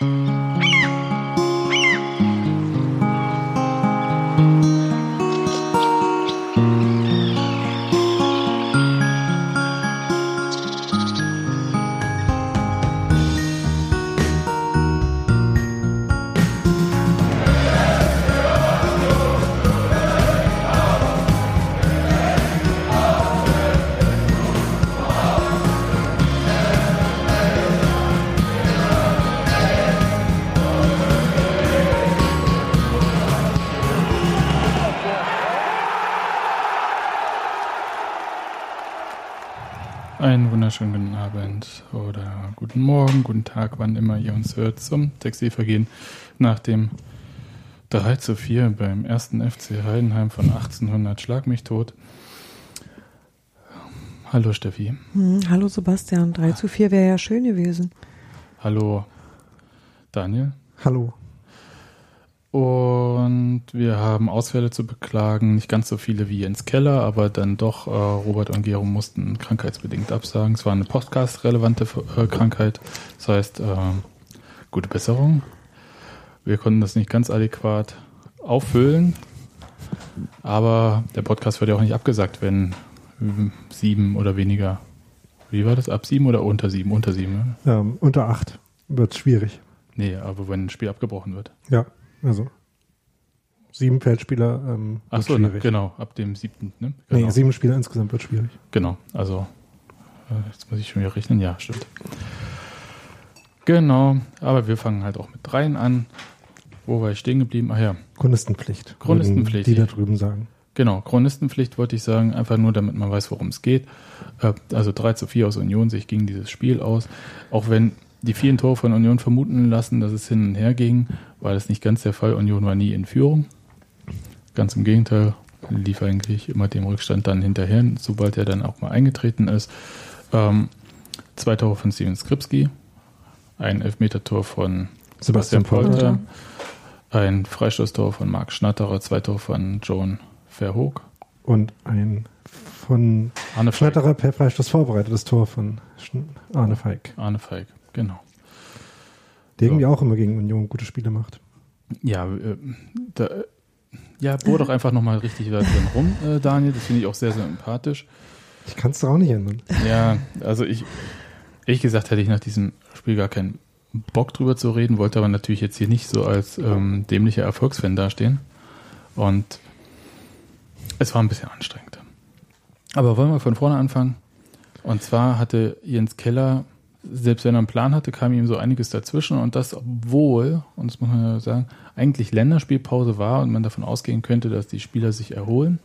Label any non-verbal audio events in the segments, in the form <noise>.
Einen guten Morgen, guten Tag, wann immer ihr uns hört, zum Textilvergehen nach dem 3 zu 4 beim ersten FC Heidenheim von 1800 Schlag mich tot. Hallo Steffi. Hm, hallo Sebastian, 3 zu 4 wäre ja schön gewesen. Hallo Daniel. Hallo. Und wir haben Ausfälle zu beklagen, nicht ganz so viele wie Jens Keller, aber dann doch äh, Robert und Gero mussten krankheitsbedingt absagen. Es war eine podcast-relevante äh, Krankheit, das heißt äh, gute Besserung. Wir konnten das nicht ganz adäquat auffüllen, aber der Podcast wird ja auch nicht abgesagt, wenn sieben oder weniger. Wie war das? Ab sieben oder unter sieben? Unter sieben, ne? Ähm, unter acht wird es schwierig. Nee, aber wenn ein Spiel abgebrochen wird. Ja. Also sieben Feldspieler. Ähm, Ach so, ne, genau, ab dem siebten. Ne? Genau. Nee, sieben Spieler insgesamt wird schwierig. Genau, also äh, jetzt muss ich schon wieder rechnen. Ja, stimmt. Genau, aber wir fangen halt auch mit dreien an. Wo war ich stehen geblieben? Ach ja. Chronistenpflicht. Chronistenpflicht. Die da drüben sagen. Genau, Chronistenpflicht wollte ich sagen, einfach nur, damit man weiß, worum es geht. Äh, also 3 zu 4 aus Union sich gegen dieses Spiel aus. Auch wenn die vielen Tore von Union vermuten lassen, dass es hin und her ging, war das nicht ganz der Fall. Union war nie in Führung. Ganz im Gegenteil, lief eigentlich immer dem Rückstand dann hinterher, sobald er dann auch mal eingetreten ist. Ähm, zwei Tore von Steven Skripski, ein Elfmetertor von Sebastian, Sebastian Polter, ein Freistoßtor von Marc Schnatterer, zwei Tore von Joan Verhoog. Und ein von Arne Schnatterer per Freistoß vorbereitetes Tor von Arne Feig. Arne Feig. Genau. Der irgendwie auch immer gegen Union gute Spiele macht. Ja, äh, da, ja, bohr doch einfach nochmal richtig da drin rum, äh, Daniel. Das finde ich auch sehr, sehr sympathisch. Ich kann es doch auch nicht ändern. Ja, also ich, ehrlich gesagt, hätte ich nach diesem Spiel gar keinen Bock drüber zu reden, wollte aber natürlich jetzt hier nicht so als ähm, dämlicher Erfolgsfan dastehen. Und es war ein bisschen anstrengend. Aber wollen wir von vorne anfangen? Und zwar hatte Jens Keller selbst wenn er einen Plan hatte, kam ihm so einiges dazwischen und das, obwohl, und das muss man ja sagen, eigentlich Länderspielpause war und man davon ausgehen könnte, dass die Spieler sich erholen.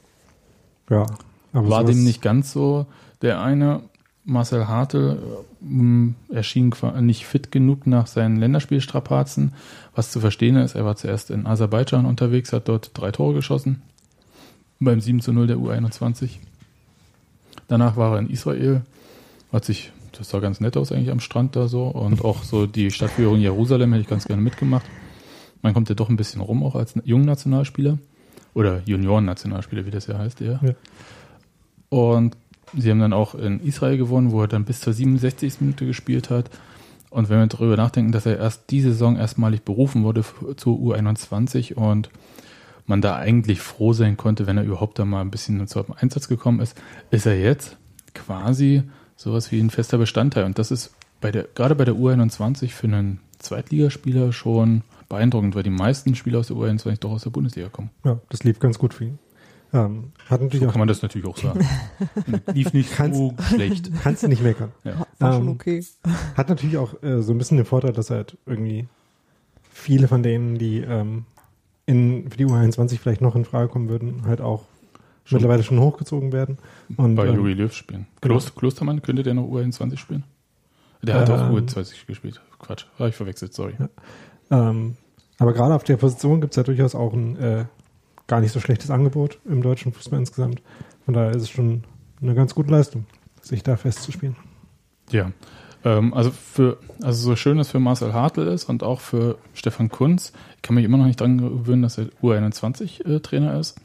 Ja. Aber war dem nicht ganz so. Der eine, Marcel Hartl, äh, erschien nicht fit genug nach seinen Länderspielstrapazen. Was zu verstehen ist, er war zuerst in Aserbaidschan unterwegs, hat dort drei Tore geschossen. Beim 7 zu 0 der U21. Danach war er in Israel, hat sich das sah ganz nett aus eigentlich am Strand da so. Und auch so die Stadtführung Jerusalem hätte ich ganz gerne mitgemacht. Man kommt ja doch ein bisschen rum, auch als junger Nationalspieler. Oder Junioren-Nationalspieler, wie das ja heißt, eher. Ja. Und sie haben dann auch in Israel gewonnen, wo er dann bis zur 67. Minute gespielt hat. Und wenn wir darüber nachdenken, dass er erst diese Saison erstmalig berufen wurde zur U21 und man da eigentlich froh sein konnte, wenn er überhaupt da mal ein bisschen zum Einsatz gekommen ist, ist er jetzt quasi sowas wie ein fester Bestandteil. Und das ist bei der, gerade bei der U21 für einen Zweitligaspieler schon beeindruckend, weil die meisten Spieler aus der U21 doch aus der Bundesliga kommen. Ja, das lief ganz gut für ihn. Ähm, hat natürlich so kann man das natürlich auch sagen. <laughs> lief nicht kannst, so schlecht. Kannst du nicht meckern. Ja. War schon ähm, okay. Hat natürlich auch äh, so ein bisschen den Vorteil, dass er halt irgendwie viele von denen, die ähm, in, für die U21 vielleicht noch in Frage kommen würden, halt auch schon mittlerweile schon hochgezogen werden. Und, bei ähm, Jogi Löw spielen. Genau. Klostermann, könnte der noch U21 spielen? Der hat ähm, auch U20 gespielt. Quatsch, habe ich verwechselt, sorry. Ja. Ähm, aber gerade auf der Position gibt es ja durchaus auch ein äh, gar nicht so schlechtes Angebot im deutschen Fußball insgesamt. Von daher ist es schon eine ganz gute Leistung, sich da festzuspielen. Ja, ähm, also für, also so schön es für Marcel Hartl ist und auch für Stefan Kunz, ich kann mich immer noch nicht dran gewöhnen, dass er U21-Trainer äh, ist.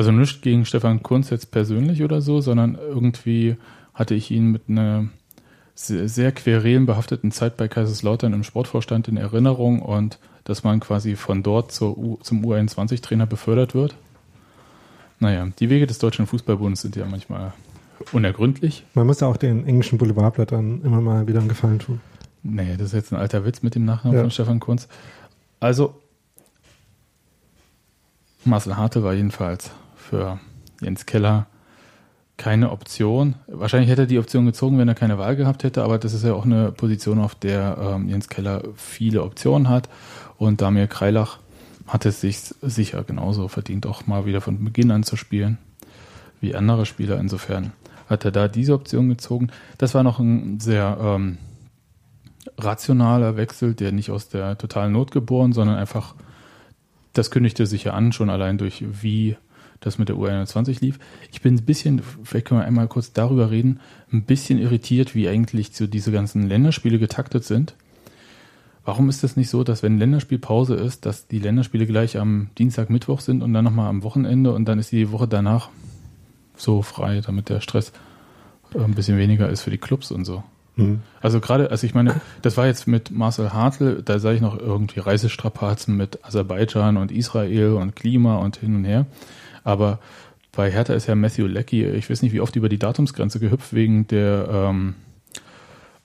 Also nicht gegen Stefan Kunz jetzt persönlich oder so, sondern irgendwie hatte ich ihn mit einer sehr, sehr querelenbehafteten Zeit bei Kaiserslautern im Sportvorstand in Erinnerung und dass man quasi von dort U, zum U21-Trainer befördert wird. Naja, die Wege des Deutschen Fußballbundes sind ja manchmal unergründlich. Man muss ja auch den englischen Boulevardblättern immer mal wieder einen Gefallen tun. Nee, das ist jetzt ein alter Witz mit dem Nachnamen Ja. von Stefan Kunz. Also, Marcel Harte war jedenfalls für Jens Keller keine Option. Wahrscheinlich hätte er die Option gezogen, wenn er keine Wahl gehabt hätte, aber das ist ja auch eine Position, auf der ähm, Jens Keller viele Optionen hat. Und Damir Kreilach hat es sich sicher genauso verdient, auch mal wieder von Beginn an zu spielen, wie andere Spieler. Insofern hat er da diese Option gezogen. Das war noch ein sehr ähm, rationaler Wechsel, der nicht aus der totalen Not geboren, sondern einfach, das kündigte sich ja an, schon allein durch wie das mit der U21 lief. Ich bin ein bisschen, vielleicht können wir einmal kurz darüber reden, ein bisschen irritiert, wie eigentlich so diese ganzen Länderspiele getaktet sind. Warum ist es nicht so, dass wenn Länderspielpause ist, dass die Länderspiele gleich am Dienstag, Mittwoch sind und dann nochmal am Wochenende und dann ist die Woche danach so frei, damit der Stress äh, ein bisschen weniger ist für die Clubs und so. Hm. Also gerade, also ich meine, das war jetzt mit Marcel Hartl, da sah ich noch irgendwie Reisestrapazen mit Aserbaidschan und Israel und Klima und hin und her. Aber bei Hertha ist ja Matthew Leckie, ich weiß nicht, wie oft über die Datumsgrenze gehüpft wegen der, ähm,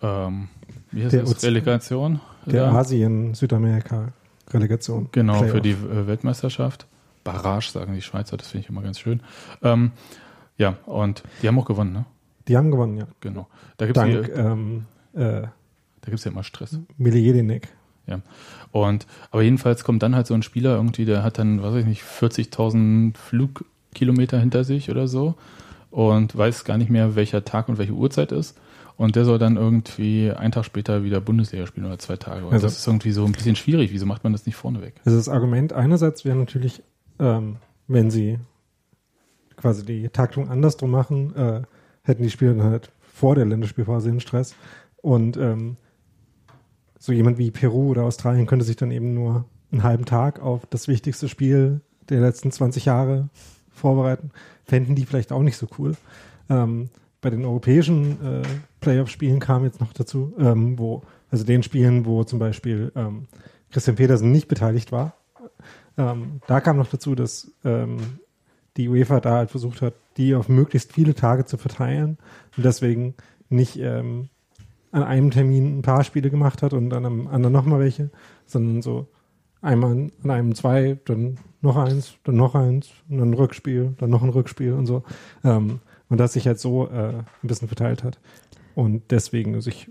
ähm, wie heißt Der das, Relegation? Der Ja. Asien-Südamerika-Relegation. Genau, Playoff. für die Weltmeisterschaft. Barrage, sagen die Schweizer, das finde ich immer ganz schön. Ähm, ja, und die haben auch gewonnen, ne? Die haben gewonnen, ja. Genau. Da gibt es ja, ähm, äh, ja immer Stress. Mile Jelinek. Ja. Und, aber jedenfalls kommt dann halt so ein Spieler irgendwie, der hat dann, weiß ich nicht, 40.000 Flugkilometer hinter sich oder so und weiß gar nicht mehr, welcher Tag und welche Uhrzeit ist. Und der soll dann irgendwie einen Tag später wieder Bundesliga spielen oder zwei Tage. Und Also- das ist irgendwie so ein bisschen schwierig. Wieso macht man das nicht vorneweg? Also das Argument einerseits wäre natürlich, ähm, wenn sie quasi die Taktung andersrum machen, äh, hätten die Spieler dann halt vor der Länderspielphase den Stress. Und ähm, so jemand wie Peru oder Australien könnte sich dann eben nur einen halben Tag auf das wichtigste Spiel der letzten 20 Jahre vorbereiten. Fänden die vielleicht auch nicht so cool. Ähm, bei den europäischen äh, Playoff-Spielen kam jetzt noch dazu, ähm, wo, also den Spielen, wo zum Beispiel ähm, Christian Petersen nicht beteiligt war, ähm, da kam noch dazu, dass ähm, die UEFA da halt versucht hat, die auf möglichst viele Tage zu verteilen und deswegen nicht ähm, an einem Termin ein paar Spiele gemacht hat und dann am anderen nochmal welche, sondern so einmal an an einem zwei, dann noch eins, dann noch eins, und dann ein Rückspiel, dann noch ein Rückspiel und so. Ähm, und das sich halt so äh, ein bisschen verteilt hat und deswegen sich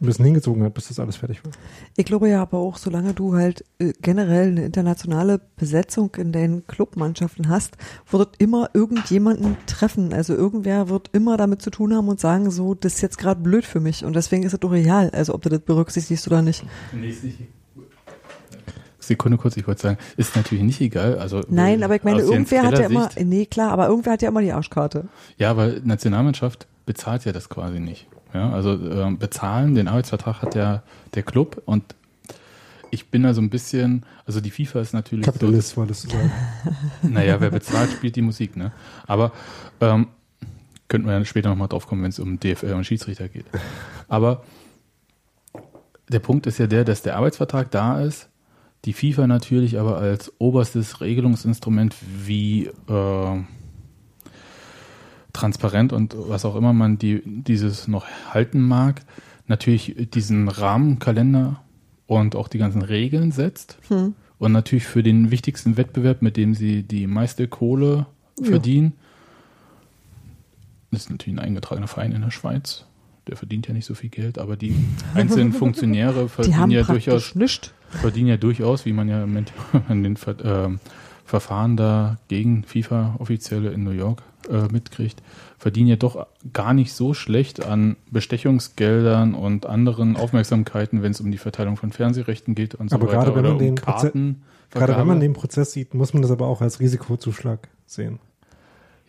ein bisschen hingezogen hat, bis das alles fertig war. Ich glaube ja aber auch, solange du halt äh, generell eine internationale Besetzung in deinen Clubmannschaften hast, wird immer irgendjemanden treffen. Also irgendwer wird immer damit zu tun haben und sagen, so, das ist jetzt gerade blöd für mich. Und deswegen ist es doch real, also ob du das berücksichtigst oder nicht. Sekunde kurz, ich wollte sagen, ist natürlich nicht egal. Also Nein, aber ich meine, irgendwer hat ja immer, nee, klar, aber irgendwer hat ja immer die Arschkarte. Ja, aber Nationalmannschaft bezahlt ja das quasi nicht. Ja, also ähm, bezahlen, den Arbeitsvertrag hat ja der Club und ich bin da so ein bisschen, also die FIFA ist natürlich so, Kapitalist wolltest du sagen. <laughs> naja, wer bezahlt, spielt die Musik, ne? Aber ähm, könnten wir dann später nochmal drauf kommen, wenn es um DFL und Schiedsrichter geht. Aber der Punkt ist ja der, dass der Arbeitsvertrag da ist, die FIFA natürlich aber als oberstes Regelungsinstrument, wie äh, transparent und was auch immer man die, dieses noch halten mag, natürlich diesen Rahmenkalender und auch die ganzen Regeln setzt. Hm. Und natürlich für den wichtigsten Wettbewerb, mit dem sie die meiste Kohle verdienen, das ist natürlich ein eingetragener Verein in der Schweiz. Der verdient ja nicht so viel Geld, aber die <laughs> einzelnen Funktionäre Die verdienen ja durchaus verdienen ja durchaus, wie man ja im Moment an <laughs> den Ver ähm, Verfahren da gegen FIFA-Offizielle in New York äh, mitkriegt, verdienen ja doch gar nicht so schlecht an Bestechungsgeldern und anderen Aufmerksamkeiten, wenn es um die Verteilung von Fernsehrechten geht und so Aber weiter gerade wenn oder man um den Proze-. Gerade wenn man den Prozess sieht, muss man das aber auch als Risikozuschlag sehen.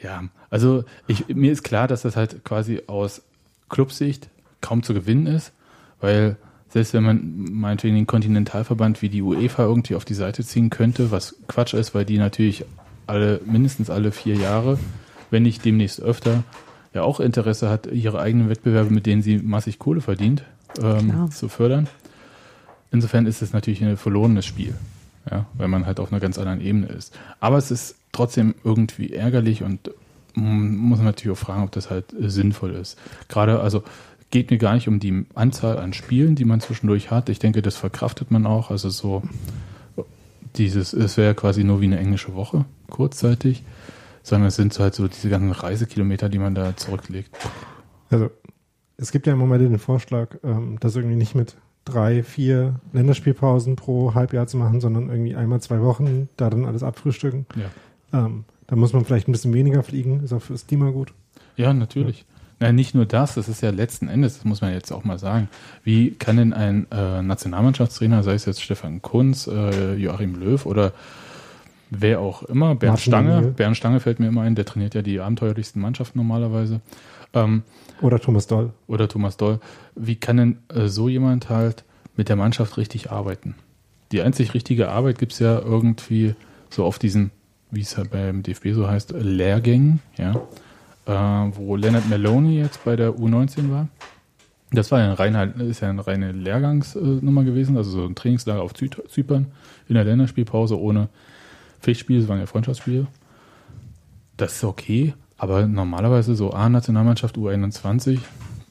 Ja, also ich, mir ist klar, dass das halt quasi aus Clubsicht kaum zu gewinnen ist, weil selbst wenn man meinetwegen den Kontinentalverband wie die UEFA irgendwie auf die Seite ziehen könnte, was Quatsch ist, weil die natürlich alle, mindestens alle vier Jahre, wenn nicht demnächst öfter, ja auch Interesse hat, ihre eigenen Wettbewerbe, mit denen sie massig Kohle verdient, ähm, zu fördern. Insofern ist es natürlich ein verlorenes Spiel, ja, weil man halt auf einer ganz anderen Ebene ist. Aber es ist trotzdem irgendwie ärgerlich und man muss natürlich auch fragen, ob das halt äh, sinnvoll ist. Gerade, also geht mir gar nicht um die Anzahl an Spielen, die man zwischendurch hat. Ich denke, das verkraftet man auch. Also so dieses, es wäre quasi nur wie eine englische Woche, kurzzeitig, sondern es sind halt so diese ganzen Reisekilometer, die man da zurücklegt. Also, es gibt ja im Moment den Vorschlag, ähm, das irgendwie nicht mit drei, vier Länderspielpausen pro Halbjahr zu machen, sondern irgendwie einmal zwei Wochen, da dann alles abfrühstücken. Ja. Ähm, da muss man vielleicht ein bisschen weniger fliegen, ist auch fürs Klima gut. Ja, natürlich. Na, nicht nur das, das ist ja letzten Endes, das muss man jetzt auch mal sagen. Wie kann denn ein äh, Nationalmannschaftstrainer, sei es jetzt Stefan Kunz, äh, Joachim Löw oder wer auch immer, Bernd Martin Stange, O'Neill. Bernd Stange fällt mir immer ein, der trainiert ja die abenteuerlichsten Mannschaften normalerweise. Ähm, Oder Thomas Doll. oder Thomas Doll. Wie kann denn äh, so jemand halt mit der Mannschaft richtig arbeiten? Die einzig richtige Arbeit gibt's ja irgendwie so auf diesen, wie es halt beim DFB so heißt, Lehrgängen, ja, äh, wo Leonard Maloney jetzt bei der U19 war. Das war ja ein reiner, ist ja eine reine Lehrgangsnummer gewesen, also so ein Trainingslager auf Zy- Zypern in der Länderspielpause ohne Pflichtspiele, es waren ja Freundschaftsspiele. Das ist okay, aber normalerweise so A-Nationalmannschaft U21,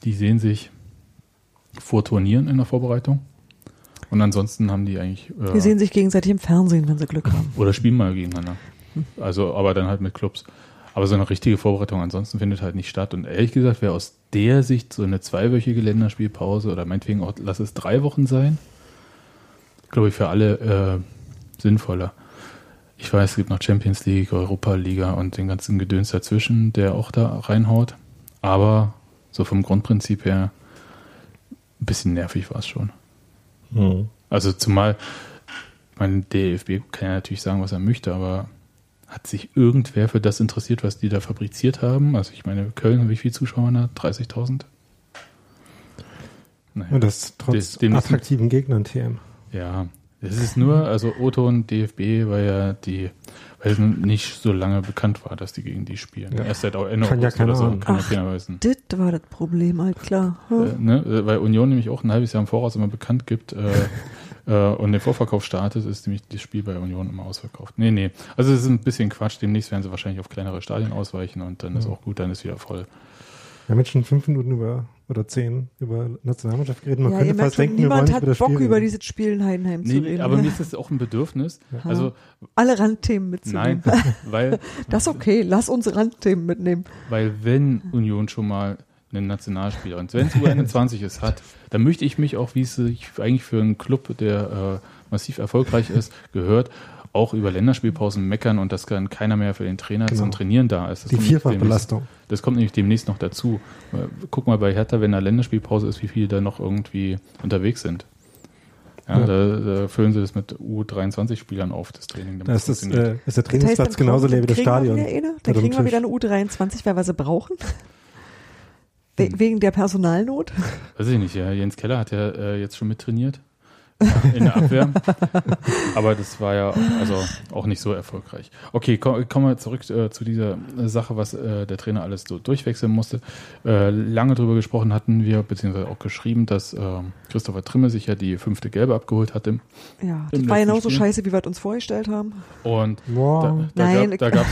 die sehen sich vor Turnieren in der Vorbereitung. Und ansonsten haben die eigentlich. äh, Die sehen sich gegenseitig im Fernsehen, wenn sie Glück haben. oder spielen mal gegeneinander. Also, aber dann halt mit Clubs. Aber so eine richtige Vorbereitung ansonsten findet halt nicht statt. Und ehrlich gesagt, wäre aus der Sicht so eine zweiwöchige Länderspielpause oder meinetwegen auch, lass es drei Wochen sein, glaube ich, für alle äh, sinnvoller. Ich weiß, es gibt noch Champions League, Europa Liga und den ganzen Gedöns dazwischen, der auch da reinhaut. Aber so vom Grundprinzip her ein bisschen nervig war es schon. Also zumal, mein DFB kann ja natürlich sagen, was er möchte, aber hat sich irgendwer für das interessiert, was die da fabriziert haben? Also ich meine, Köln, wie viele Zuschauer da? 30.000? Naja. Und das trotz attraktiven Gegnern TM. Ja, es ist nur, also Oton DFB, weil ja die, weil es nicht so lange bekannt war, dass die gegen die spielen. Ja. Erst seit Ende Kann ja August keiner oder so, kann ja Ach. keiner wissen. Das war das Problem, halt klar. Äh, ne? äh, Weil Union nämlich auch ein halbes Jahr im Voraus immer bekannt gibt äh, <laughs> äh, und den Vorverkauf startet, ist nämlich das Spiel bei Union immer ausverkauft. Nee, nee. Also es ist ein bisschen Quatsch. Demnächst werden sie wahrscheinlich auf kleinere Stadien ausweichen und dann ist auch gut, dann ist wieder voll. Wir haben jetzt schon fünf Minuten über oder zehn über Nationalmannschaft geredet. Man ja, könnte fast schon, denken, wir wollen niemand nicht hat über das Bock Spiel über dieses Spiel in Heidenheim zu Nee, reden. aber mir ist das auch ein Bedürfnis. Also, Alle Randthemen mitzunehmen. nein, <laughs> weil, <laughs> Das ist okay, lass uns Randthemen mitnehmen. weil wenn Union schon mal einen Nationalspieler und wenn es U21 ist, hat, dann möchte ich mich auch, wie es sich eigentlich für einen Club, der äh, massiv erfolgreich ist, gehört, auch über Länderspielpausen meckern und dass dann keiner mehr für den Trainer Genau. zum Trainieren da ist. Das Die Vierfachbelastung. demnächst- Das kommt nämlich demnächst noch dazu. Äh, Guck mal bei Hertha, wenn da Länderspielpause ist, wie viele da noch irgendwie unterwegs sind. Ja, Ja. Da, da füllen sie das mit U23-Spielern auf, das Training. damit Da ist, äh, ist der Das heißt, Trainingsplatz genauso leer wie das wir Stadion. Wieder eine, dann Oder kriegen wir wieder eine U23, weil wir sie brauchen. We Hm. Wegen der Personalnot. Weiß ich nicht, ja. Jens Keller hat ja äh, jetzt schon mit trainiert. Ja, in der Abwehr. Aber das war ja also auch nicht so erfolgreich. Okay, komm, kommen wir zurück äh, zu dieser Sache, was äh, der Trainer alles so durchwechseln musste. Äh, lange drüber gesprochen hatten wir, beziehungsweise auch geschrieben, dass äh, Christopher Trimme sich ja die fünfte Gelbe abgeholt hatte. Ja, das war genauso Spiel. scheiße, wie wir es uns vorgestellt haben. Und Wow. da, da, Nein, gab, da gab's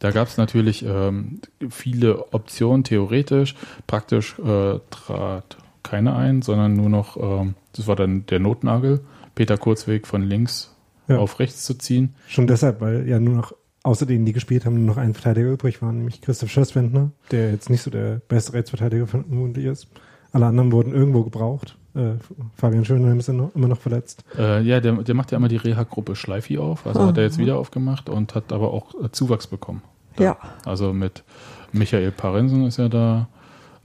da gab's natürlich ähm, viele Optionen, theoretisch. Praktisch äh, trat keine ein, sondern nur noch, ähm, das war dann der Notnagel, Peter Kurzweg von links Ja. auf rechts zu ziehen. Schon deshalb, weil ja nur noch, außer denen, die gespielt haben, nur noch ein Verteidiger übrig war, nämlich Christoph Schösswendner, der jetzt nicht so der beste Rechtsverteidiger vermutlich ist. Alle anderen wurden irgendwo gebraucht. Äh, Fabian Schönheim ist ja noch, immer noch verletzt. Äh, ja, der, der macht ja immer die Reha-Gruppe Schleifi auf, also hat er jetzt wieder aufgemacht und hat aber auch äh, Zuwachs bekommen. Ja. Also mit Michael Parensen ist er da.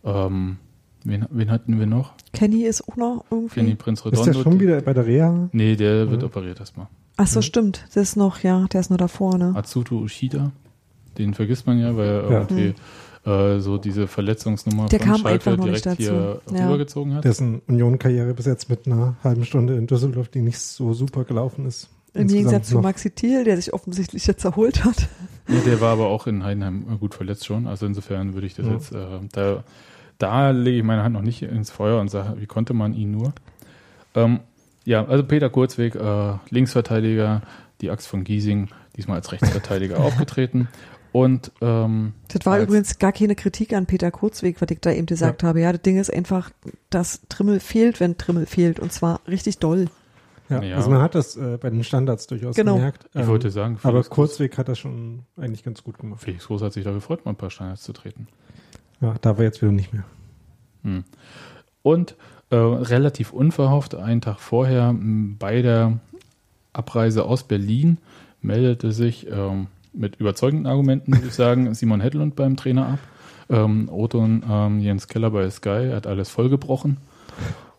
Ähm, wen, wen hatten wir noch? Kenny ist auch noch irgendwie. Kenny Prinz Ist der Redondo. schon wieder bei der Reha? Nee, der wird Mhm. operiert erstmal. Ach so, stimmt. Das ist noch, ja, der ist nur davor, ne? Atsuto Ushida, den vergisst man ja, weil er Ja. irgendwie äh, so diese Verletzungsnummer Der von Schalke direkt hier. Ja. rübergezogen hat. Dessen Union-Karriere bis jetzt mit einer halben Stunde in Düsseldorf, die nicht so super gelaufen ist, Im Gegensatz zu Maxi Thiel, der sich offensichtlich jetzt erholt hat. Ja, der war aber auch in Heidenheim gut verletzt schon. Also insofern würde ich das ja. jetzt, äh, da, da lege ich meine Hand noch nicht ins Feuer und sage, wie konnte man ihn nur? Ähm, ja, also Peter Kurzweg, äh, Linksverteidiger, die Axt von Giesing, diesmal als Rechtsverteidiger <laughs> aufgetreten. Und ähm, das war übrigens gar keine Kritik an Peter Kurzweg, was ich da eben gesagt ja. habe. Ja, das Ding ist einfach, dass Trimmel fehlt, wenn Trimmel fehlt. Und zwar richtig doll. Ja, ja. also man hat das äh, bei den Standards durchaus genau. gemerkt. Ich ähm, wollte sagen, Felix aber Kurzweg hat das schon eigentlich ganz gut gemacht. Felix Groß hat sich da gefreut, mal ein paar Standards zu treten. Ja, da war jetzt wieder nicht mehr. Hm. Und äh, relativ unverhofft, einen Tag vorher bei der Abreise aus Berlin meldete sich ähm, mit überzeugenden Argumenten, würde ich sagen, <laughs> Simon Hedlund beim Trainer ab. Ähm, Otto und ähm, Jens Keller bei Sky hat alles vollgebrochen.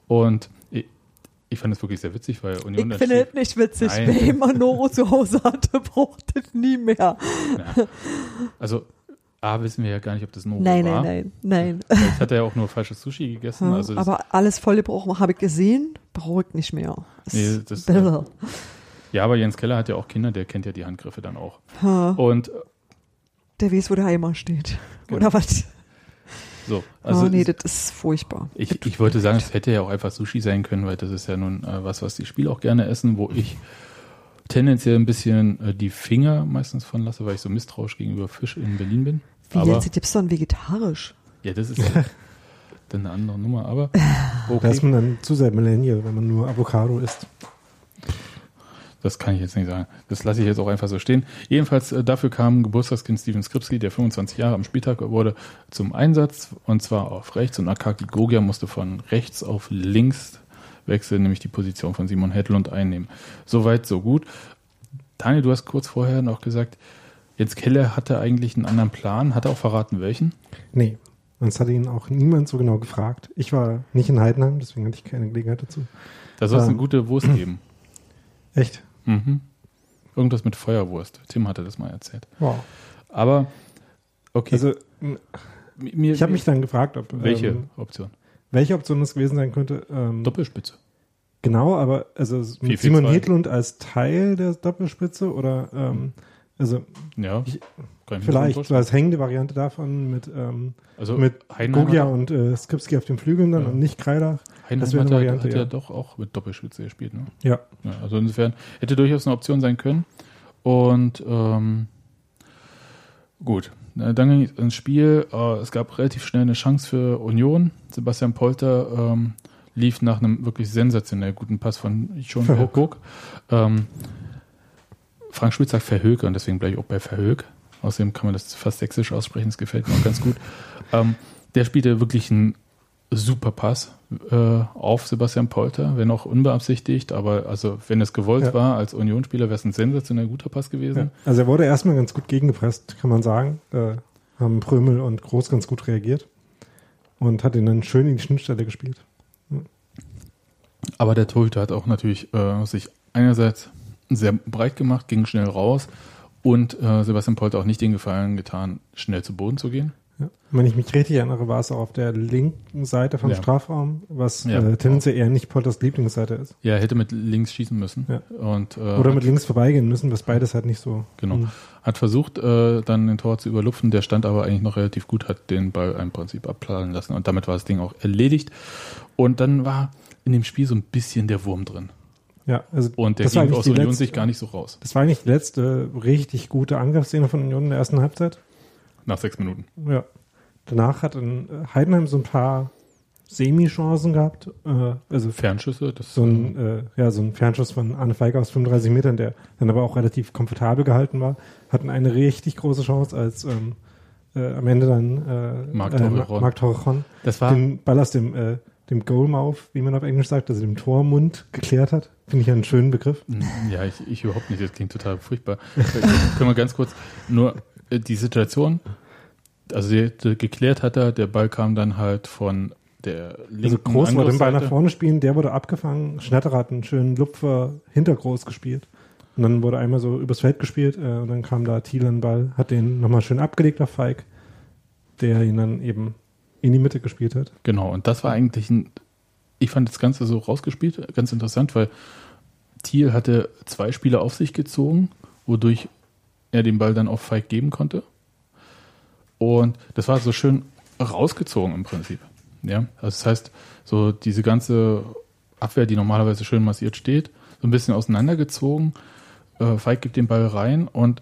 Und ich, ich fand es wirklich sehr witzig, weil Union. Ich finde es nicht witzig. Nein. Wer immer <laughs> Noro zu Hause hatte, braucht es nie mehr. Ja. Also, A, wissen wir ja gar nicht, ob das Noro nein, war. Nein, nein, nein, <laughs> Vielleicht hat er ja auch nur falsches Sushi gegessen. Ja, also aber alles vollgebrochen habe ich gesehen, brauche ich nicht mehr. Das <laughs> nee, das, ja, aber Jens Keller hat ja auch Kinder, der kennt ja die Handgriffe dann auch. Ha. Und der weiß, wo der Eimer steht. <laughs> Genau. Oder was? So, also oh, nee, das ist furchtbar. Ich, ich wollte sagen, es hätte ja auch einfach Sushi sein können, weil das ist ja nun äh, was, was die Spieler auch gerne essen, wo ich tendenziell ein bisschen äh, die Finger meistens von lasse, weil ich so misstrauisch gegenüber Fisch in Berlin bin. Wie aber, jetzt gibt's dann vegetarisch? Ja, das ist dann <laughs> eine andere Nummer, aber <laughs> okay. Da ist man dann zu sehr Millennial, wenn man nur Avocado isst. Das kann ich jetzt nicht sagen. Das lasse ich jetzt auch einfach so stehen. Jedenfalls äh, dafür kam Geburtstagskind Steven Skripski, der 25 Jahre am Spieltag wurde, zum Einsatz und zwar auf rechts und Akaki Gogia musste von rechts auf links wechseln, nämlich die Position von Simon Hedlund einnehmen. Soweit, so gut. Daniel, du hast kurz vorher noch gesagt, Jens Keller hatte eigentlich einen anderen Plan. Hat er auch verraten, welchen? Nee, sonst hat ihn auch niemand so genau gefragt. Ich war nicht in Heidenheim, deswegen hatte ich keine Gelegenheit dazu. Da soll es ähm, eine gute Wurst geben. <clears throat> Echt? Mhm. Irgendwas mit Feuerwurst. Tim hatte das mal erzählt. Wow. Aber, okay. Also, mir, ich habe mich dann gefragt, ob. Welche ähm, Option? Welche Option das gewesen sein könnte. Ähm, Doppelspitze. Genau, aber also 4, Simon Hedlund als Teil der Doppelspitze oder ähm, also ja, ich, vielleicht so als hängende Variante davon mit, ähm, also mit Gogia und äh, Skripski auf den Flügeln dann ja. und nicht Kreidach. Das wäre eine Variante, hat ja. ja doch auch mit Doppelspitze gespielt, ne? Ja. ja. Also insofern hätte durchaus eine Option sein können. Und ähm, gut, dann ging es ins Spiel. Äh, es gab relativ schnell eine Chance für Union. Sebastian Polter ähm, lief nach einem wirklich sensationell guten Pass von Schon Verhoek. Ähm, Frank Schmidt sagt Verhöke und deswegen bleibe ich auch bei Verhöck. Außerdem kann man das fast sächsisch aussprechen, das gefällt mir auch ganz gut. Ähm, der spielte wirklich einen super Pass äh, auf Sebastian Polter, wenn auch unbeabsichtigt, aber also wenn es gewollt ja. war als Unionsspieler, wäre es ein sensationell guter Pass gewesen. Ja. Also er wurde erstmal ganz gut gegengepresst, kann man sagen. Äh, haben Prömel und Groß ganz gut reagiert und hat ihn dann schön in die Schnittstelle gespielt. Ja. Aber der Torhüter hat auch natürlich äh, sich einerseits sehr breit gemacht, ging schnell raus und äh, Sebastian Polter auch nicht den Gefallen getan, schnell zu Boden zu gehen. Ja. Wenn ich mich richtig erinnere, war es auch auf der linken Seite vom ja. Strafraum, was ja, äh, tendenziell eher nicht Polters Lieblingsseite ist. Ja, er hätte mit links schießen müssen. Und, äh, Oder mit links vorbeigehen müssen, was beides halt nicht so. Genau. Mh. Hat versucht, äh, dann den Tor zu überlupfen. Der stand aber eigentlich noch relativ gut, hat den Ball im Prinzip abplanen lassen. Und damit war das Ding auch erledigt. Und dann war in dem Spiel so ein bisschen der Wurm drin. Ja, also und der ging aus Union letzte, sich gar nicht so raus. Das war eigentlich die letzte richtig gute Angriffsszene von Union in der ersten Halbzeit. Nach sechs Minuten. Ja. Danach hat in Heidenheim so ein paar Semi-Chancen gehabt. Äh, also Fernschüsse? Das so ein, äh, ja, so ein Fernschuss von Anne Feige aus 35 Metern, der dann aber auch relativ komfortabel gehalten war. Hatten eine richtig große Chance, als ähm, äh, am Ende dann äh, Marc Torrejon, Marc Torrejon das war den Ball aus dem, äh, dem Goalmouth, wie man auf Englisch sagt, also dem Tormund geklärt hat. Finde ich einen schönen Begriff. Ja, ich, ich überhaupt nicht. Das klingt total furchtbar. Können wir ganz kurz nur äh, die Situation also die, die, geklärt hat er, der Ball kam dann halt von der linken Also Groß wollte den Ball nach vorne spielen, der wurde abgefangen, Schnatterer hat einen schönen Lupfer hinter Groß gespielt. Und dann wurde einmal so übers Feld gespielt äh, und dann kam da Thiel an den Ball, hat den nochmal schön abgelegt auf Feig, der ihn dann eben in die Mitte gespielt hat. Genau, und das war eigentlich ein, ich fand das Ganze so rausgespielt, ganz interessant, weil Thiel hatte zwei Spieler auf sich gezogen, wodurch er den Ball dann auf Feig geben konnte. Und das war so schön rausgezogen im Prinzip. Ja, also das heißt, so diese ganze Abwehr, die normalerweise schön massiert steht, so ein bisschen auseinandergezogen. Äh, Feig gibt den Ball rein und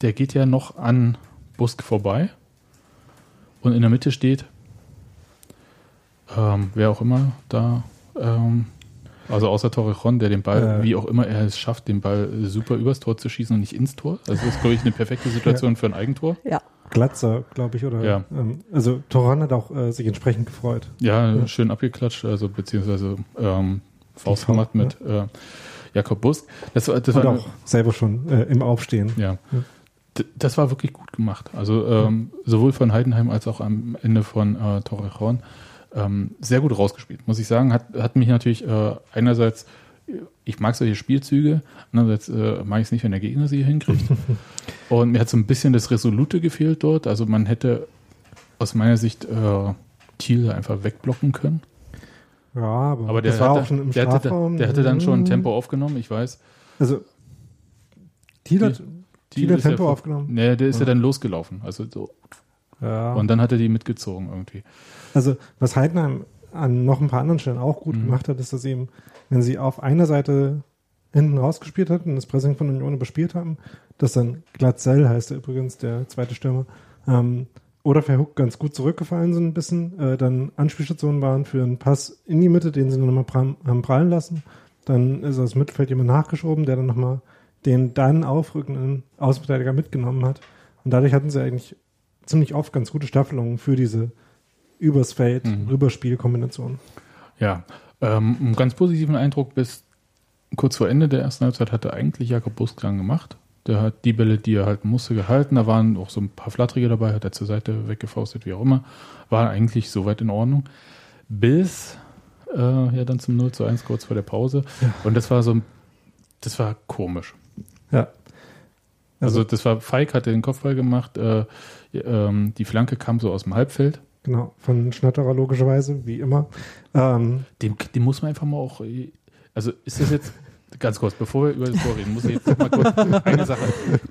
der geht ja noch an Busk vorbei. Und in der Mitte steht, ähm, wer auch immer da, ähm, also außer Torrejon, der den Ball, Äh. wie auch immer er es schafft, den Ball super übers Tor zu schießen und nicht ins Tor. Also das ist, glaube ich, eine perfekte Situation für ein Eigentor. Ja. Glatzer, glaube ich, oder? Ja. Ähm, also Toran hat auch äh, sich entsprechend gefreut. Ja, Ja. schön abgeklatscht, also beziehungsweise ähm, Faust gemacht mit äh, Jakob Busk. Das, war- das Und war auch selber schon äh, im Aufstehen. Ja. Ja. Das war wirklich gut gemacht. Also ähm, sowohl von Heidenheim als auch am Ende von äh, Torrejon ähm, sehr gut rausgespielt, muss ich sagen. Hat, hat mich natürlich äh, einerseits, ich mag solche Spielzüge, andererseits äh, mag ich es nicht, wenn der Gegner sie hinkriegt. <laughs> Und mir hat so ein bisschen das Resolute gefehlt dort. Also man hätte aus meiner Sicht äh, Thiel einfach wegblocken können. Ja, aber, Aber der, war hatte, auch schon im der, hatte, der hatte dann schon Mhm. Tempo aufgenommen, ich weiß. Also Thiel hat, Thiel hat ja Tempo vor- aufgenommen. Nee, der ist ja Ja. dann losgelaufen. Also so. Ja. Und dann hat er die mitgezogen irgendwie. Also, was Heidenheim an noch ein paar anderen Stellen auch gut Mhm. gemacht hat, ist, dass eben, wenn sie auf einer Seite hinten rausgespielt hatten und das Pressing von Union überspielt haben, dass dann Glatzel heißt er übrigens, der zweite Stürmer, ähm, oder Verhook ganz gut zurückgefallen sind ein bisschen, äh, dann Anspielstationen waren für einen Pass in die Mitte, den sie dann nochmal pram, haben prallen lassen. Dann ist aus dem Mittelfeld jemand nachgeschoben, der dann nochmal den dann aufrückenden Außenverteidiger mitgenommen hat. Und dadurch hatten sie eigentlich ziemlich oft ganz gute Staffelungen für diese übers Feld, Mhm. Rüberspielkombination. Ja, ähm, einen ganz positiven Eindruck bis kurz vor Ende der ersten Halbzeit hatte eigentlich Jakob Busk dann gemacht. Der hat die Bälle, die er halten musste, gehalten. Da waren auch so ein paar Flattrige dabei, hat er zur Seite weggefaustet, wie auch immer. War eigentlich soweit in Ordnung. Bis äh, ja dann zum 0 zu 1 kurz vor der Pause. Und das war so, das war komisch. Ja. Also, Also, das war, Feig hatte den Kopfball gemacht, äh, ähm, die Flanke kam so aus dem Halbfeld. Genau, von Schnatterer logischerweise, wie immer. Ähm, Dem, dem muss man einfach mal auch. Also ist das jetzt. Ganz kurz, bevor wir über das Tor reden, muss ich jetzt noch mal kurz eine Sache.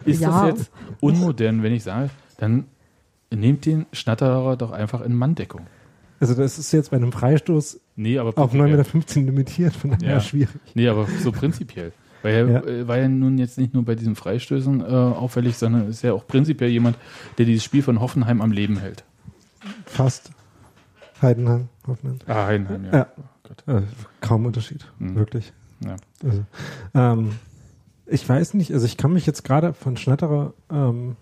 Ist Ja. das jetzt unmodern, wenn ich sage, dann nehmt den Schnatterer doch einfach in Manndeckung. also das ist jetzt bei einem Freistoß Nee, aber auf prinzipiell. 9,15 Meter limitiert, von daher Ja. schwierig. Nee, aber so prinzipiell. Weil er Ja. war ja nun jetzt nicht nur bei diesen Freistößen äh, auffällig, sondern ist ja auch prinzipiell jemand, der dieses Spiel von Hoffenheim am Leben hält. Fast. Heidenheim, Hoffenheim. Ah, Heidenheim, ja. Ja. Oh kaum Unterschied, Mhm. wirklich. Ja. Also, ähm, ich weiß nicht, also ich kann mich jetzt gerade von Schnatterer, ähm,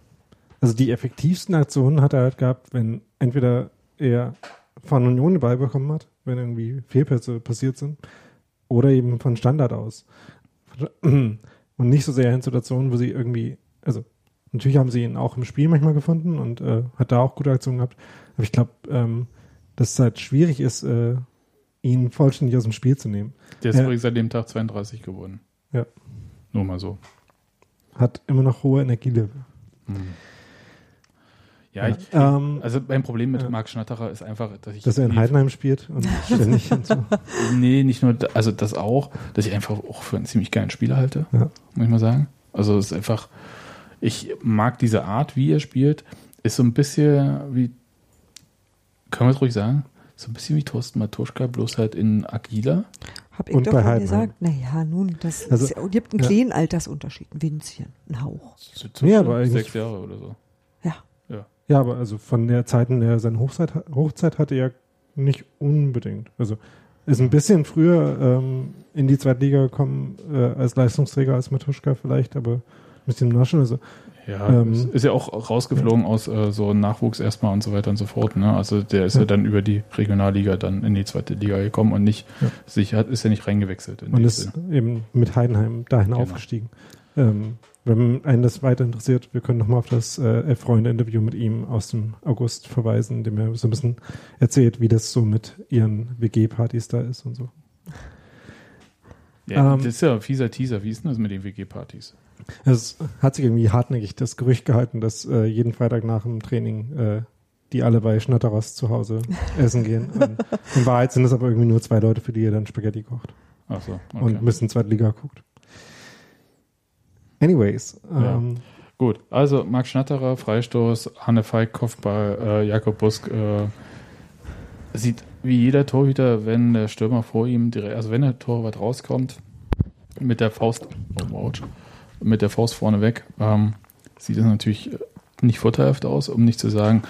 also die effektivsten Aktionen hat er halt gehabt, wenn entweder er von Union den Ball bekommen hat, wenn irgendwie Fehlpässe passiert sind, oder eben von Standard aus. Und nicht so sehr in Situationen, wo sie irgendwie, also natürlich haben sie ihn auch im Spiel manchmal gefunden und äh, hat da auch gute Aktionen gehabt, aber ich glaube, ähm, dass es halt schwierig ist, äh, ihn vollständig aus dem Spiel zu nehmen. Der ist Ja. übrigens seit dem Tag 32 geworden. Ja. Nur mal so. Hat immer noch hohe Energielevel. Hm. Ja, ich, ähm, also mein Problem mit Ja. Marc Schnatterer ist einfach, dass ich dass er in Heidenheim spielt und <laughs> ständig hinzu. Nee, nicht nur, also das auch, dass ich einfach auch für einen ziemlich geilen Spieler halte, Ja. muss ich mal sagen. Also es ist einfach, ich mag diese Art, wie er spielt, ist so ein bisschen wie, können wir es ruhig sagen, so ein bisschen wie Thorsten Matuschka, bloß halt in agiler. Hab ich Und doch Heidenheim. gesagt. Naja, nun, das Also, ist, ja- gibt einen ja. kleinen Altersunterschied, ein Winzchen, ein Hauch. So, so Ja, aber eigentlich- sechs Jahre oder so. Ja. Ja, aber also von der Zeit, in der er seine Hochzeit, Hochzeit hatte, ja nicht unbedingt. Also ist ein bisschen früher ähm, in die zweite Liga gekommen äh, als Leistungsträger als Matuschka vielleicht, aber ein bisschen naschen. Also Ja, Ähm, ist- ja auch rausgeflogen aus äh, so Nachwuchs erstmal und so weiter und so fort. Ne? Also der ist ja. Ja. dann über die Regionalliga dann in die zweite Liga gekommen und nicht Ja. sich hat, ist ja nicht reingewechselt. In und ist Sinne. eben mit Heidenheim dahin Genau. aufgestiegen. Ähm, wenn einen das weiter interessiert, wir können nochmal auf das äh, Elf-Freunde-Interview mit ihm aus dem August verweisen, in dem er so ein bisschen erzählt, wie das so mit ihren WG-Partys da ist und so. Ja, ähm, das ist ja ein fieser Teaser. Wie ist denn das mit den WG-Partys? Es hat sich irgendwie hartnäckig das Gerücht gehalten, dass äh, jeden Freitag nach dem Training äh, die alle bei Schnatteras zu Hause <laughs> essen gehen. Und in Wahrheit sind es aber irgendwie nur zwei Leute, für die er dann Spaghetti kocht. Ach so, okay. und ein bisschen Zweitliga guckt. Anyways, Ja. ähm, Gut, also Marc Schnatterer, Freistoß, Hanne Feig, Kopfball, äh, Jakob Busk äh, sieht wie jeder Torhüter, wenn der Stürmer vor ihm, direkt, also wenn der Torwart rauskommt, mit der Faust, oh, ouch, mit der Faust vorne weg, ähm, sieht es natürlich nicht vorteilhaft aus, um nicht zu sagen,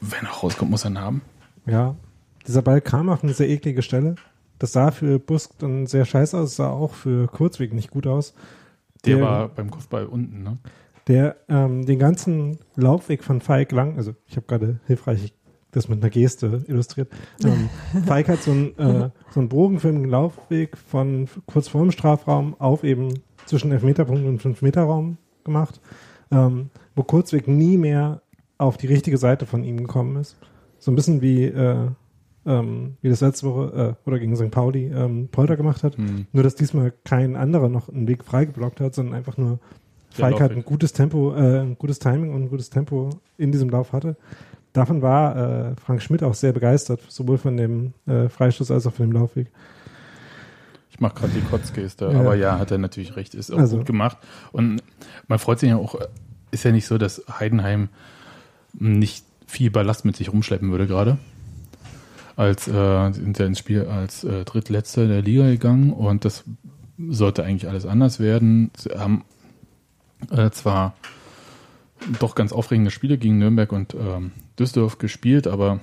wenn er rauskommt, muss er ihn haben. ja, dieser Ball kam auf eine sehr eklige Stelle. Das sah für Busk dann sehr scheiße aus, sah auch für Kurzweg nicht gut aus. Der, Der- war beim Kopfball unten, ne? der ähm, den ganzen Laufweg von Feig lang, also ich habe gerade hilfreich das mit einer Geste illustriert. Ähm, <laughs> Feig hat so einen äh, so einen bogenförmigen Laufweg von kurz vor dem Strafraum auf eben zwischen Elfmeterpunkt und Fünf-Meter-Raum gemacht, ähm, wo Kurzweg nie mehr auf die richtige Seite von ihm gekommen ist. So ein bisschen wie, äh, ähm, wie das letzte Woche äh, oder gegen St. Pauli ähm, Polter gemacht hat. Hm. Nur, dass diesmal kein anderer noch einen Weg freigeblockt hat, sondern einfach nur Falk hat ein gutes Tempo, äh, ein gutes Timing und ein gutes Tempo in diesem Lauf hatte. Davon war äh, Frank Schmidt auch sehr begeistert, sowohl von dem äh, Freistoß als auch von dem Laufweg. Ich mache gerade die Kotzgeste, Ja. aber ja, hat er natürlich recht, ist auch Also- gut gemacht. Und man freut sich ja auch, ist ja nicht so, dass Heidenheim nicht viel Ballast mit sich rumschleppen würde gerade. Als äh, sind ja ins Spiel als äh, Drittletzter der Liga gegangen und das sollte eigentlich alles anders werden. Sie haben äh, zwar doch ganz aufregende Spiele gegen Nürnberg und ähm, Düsseldorf gespielt, aber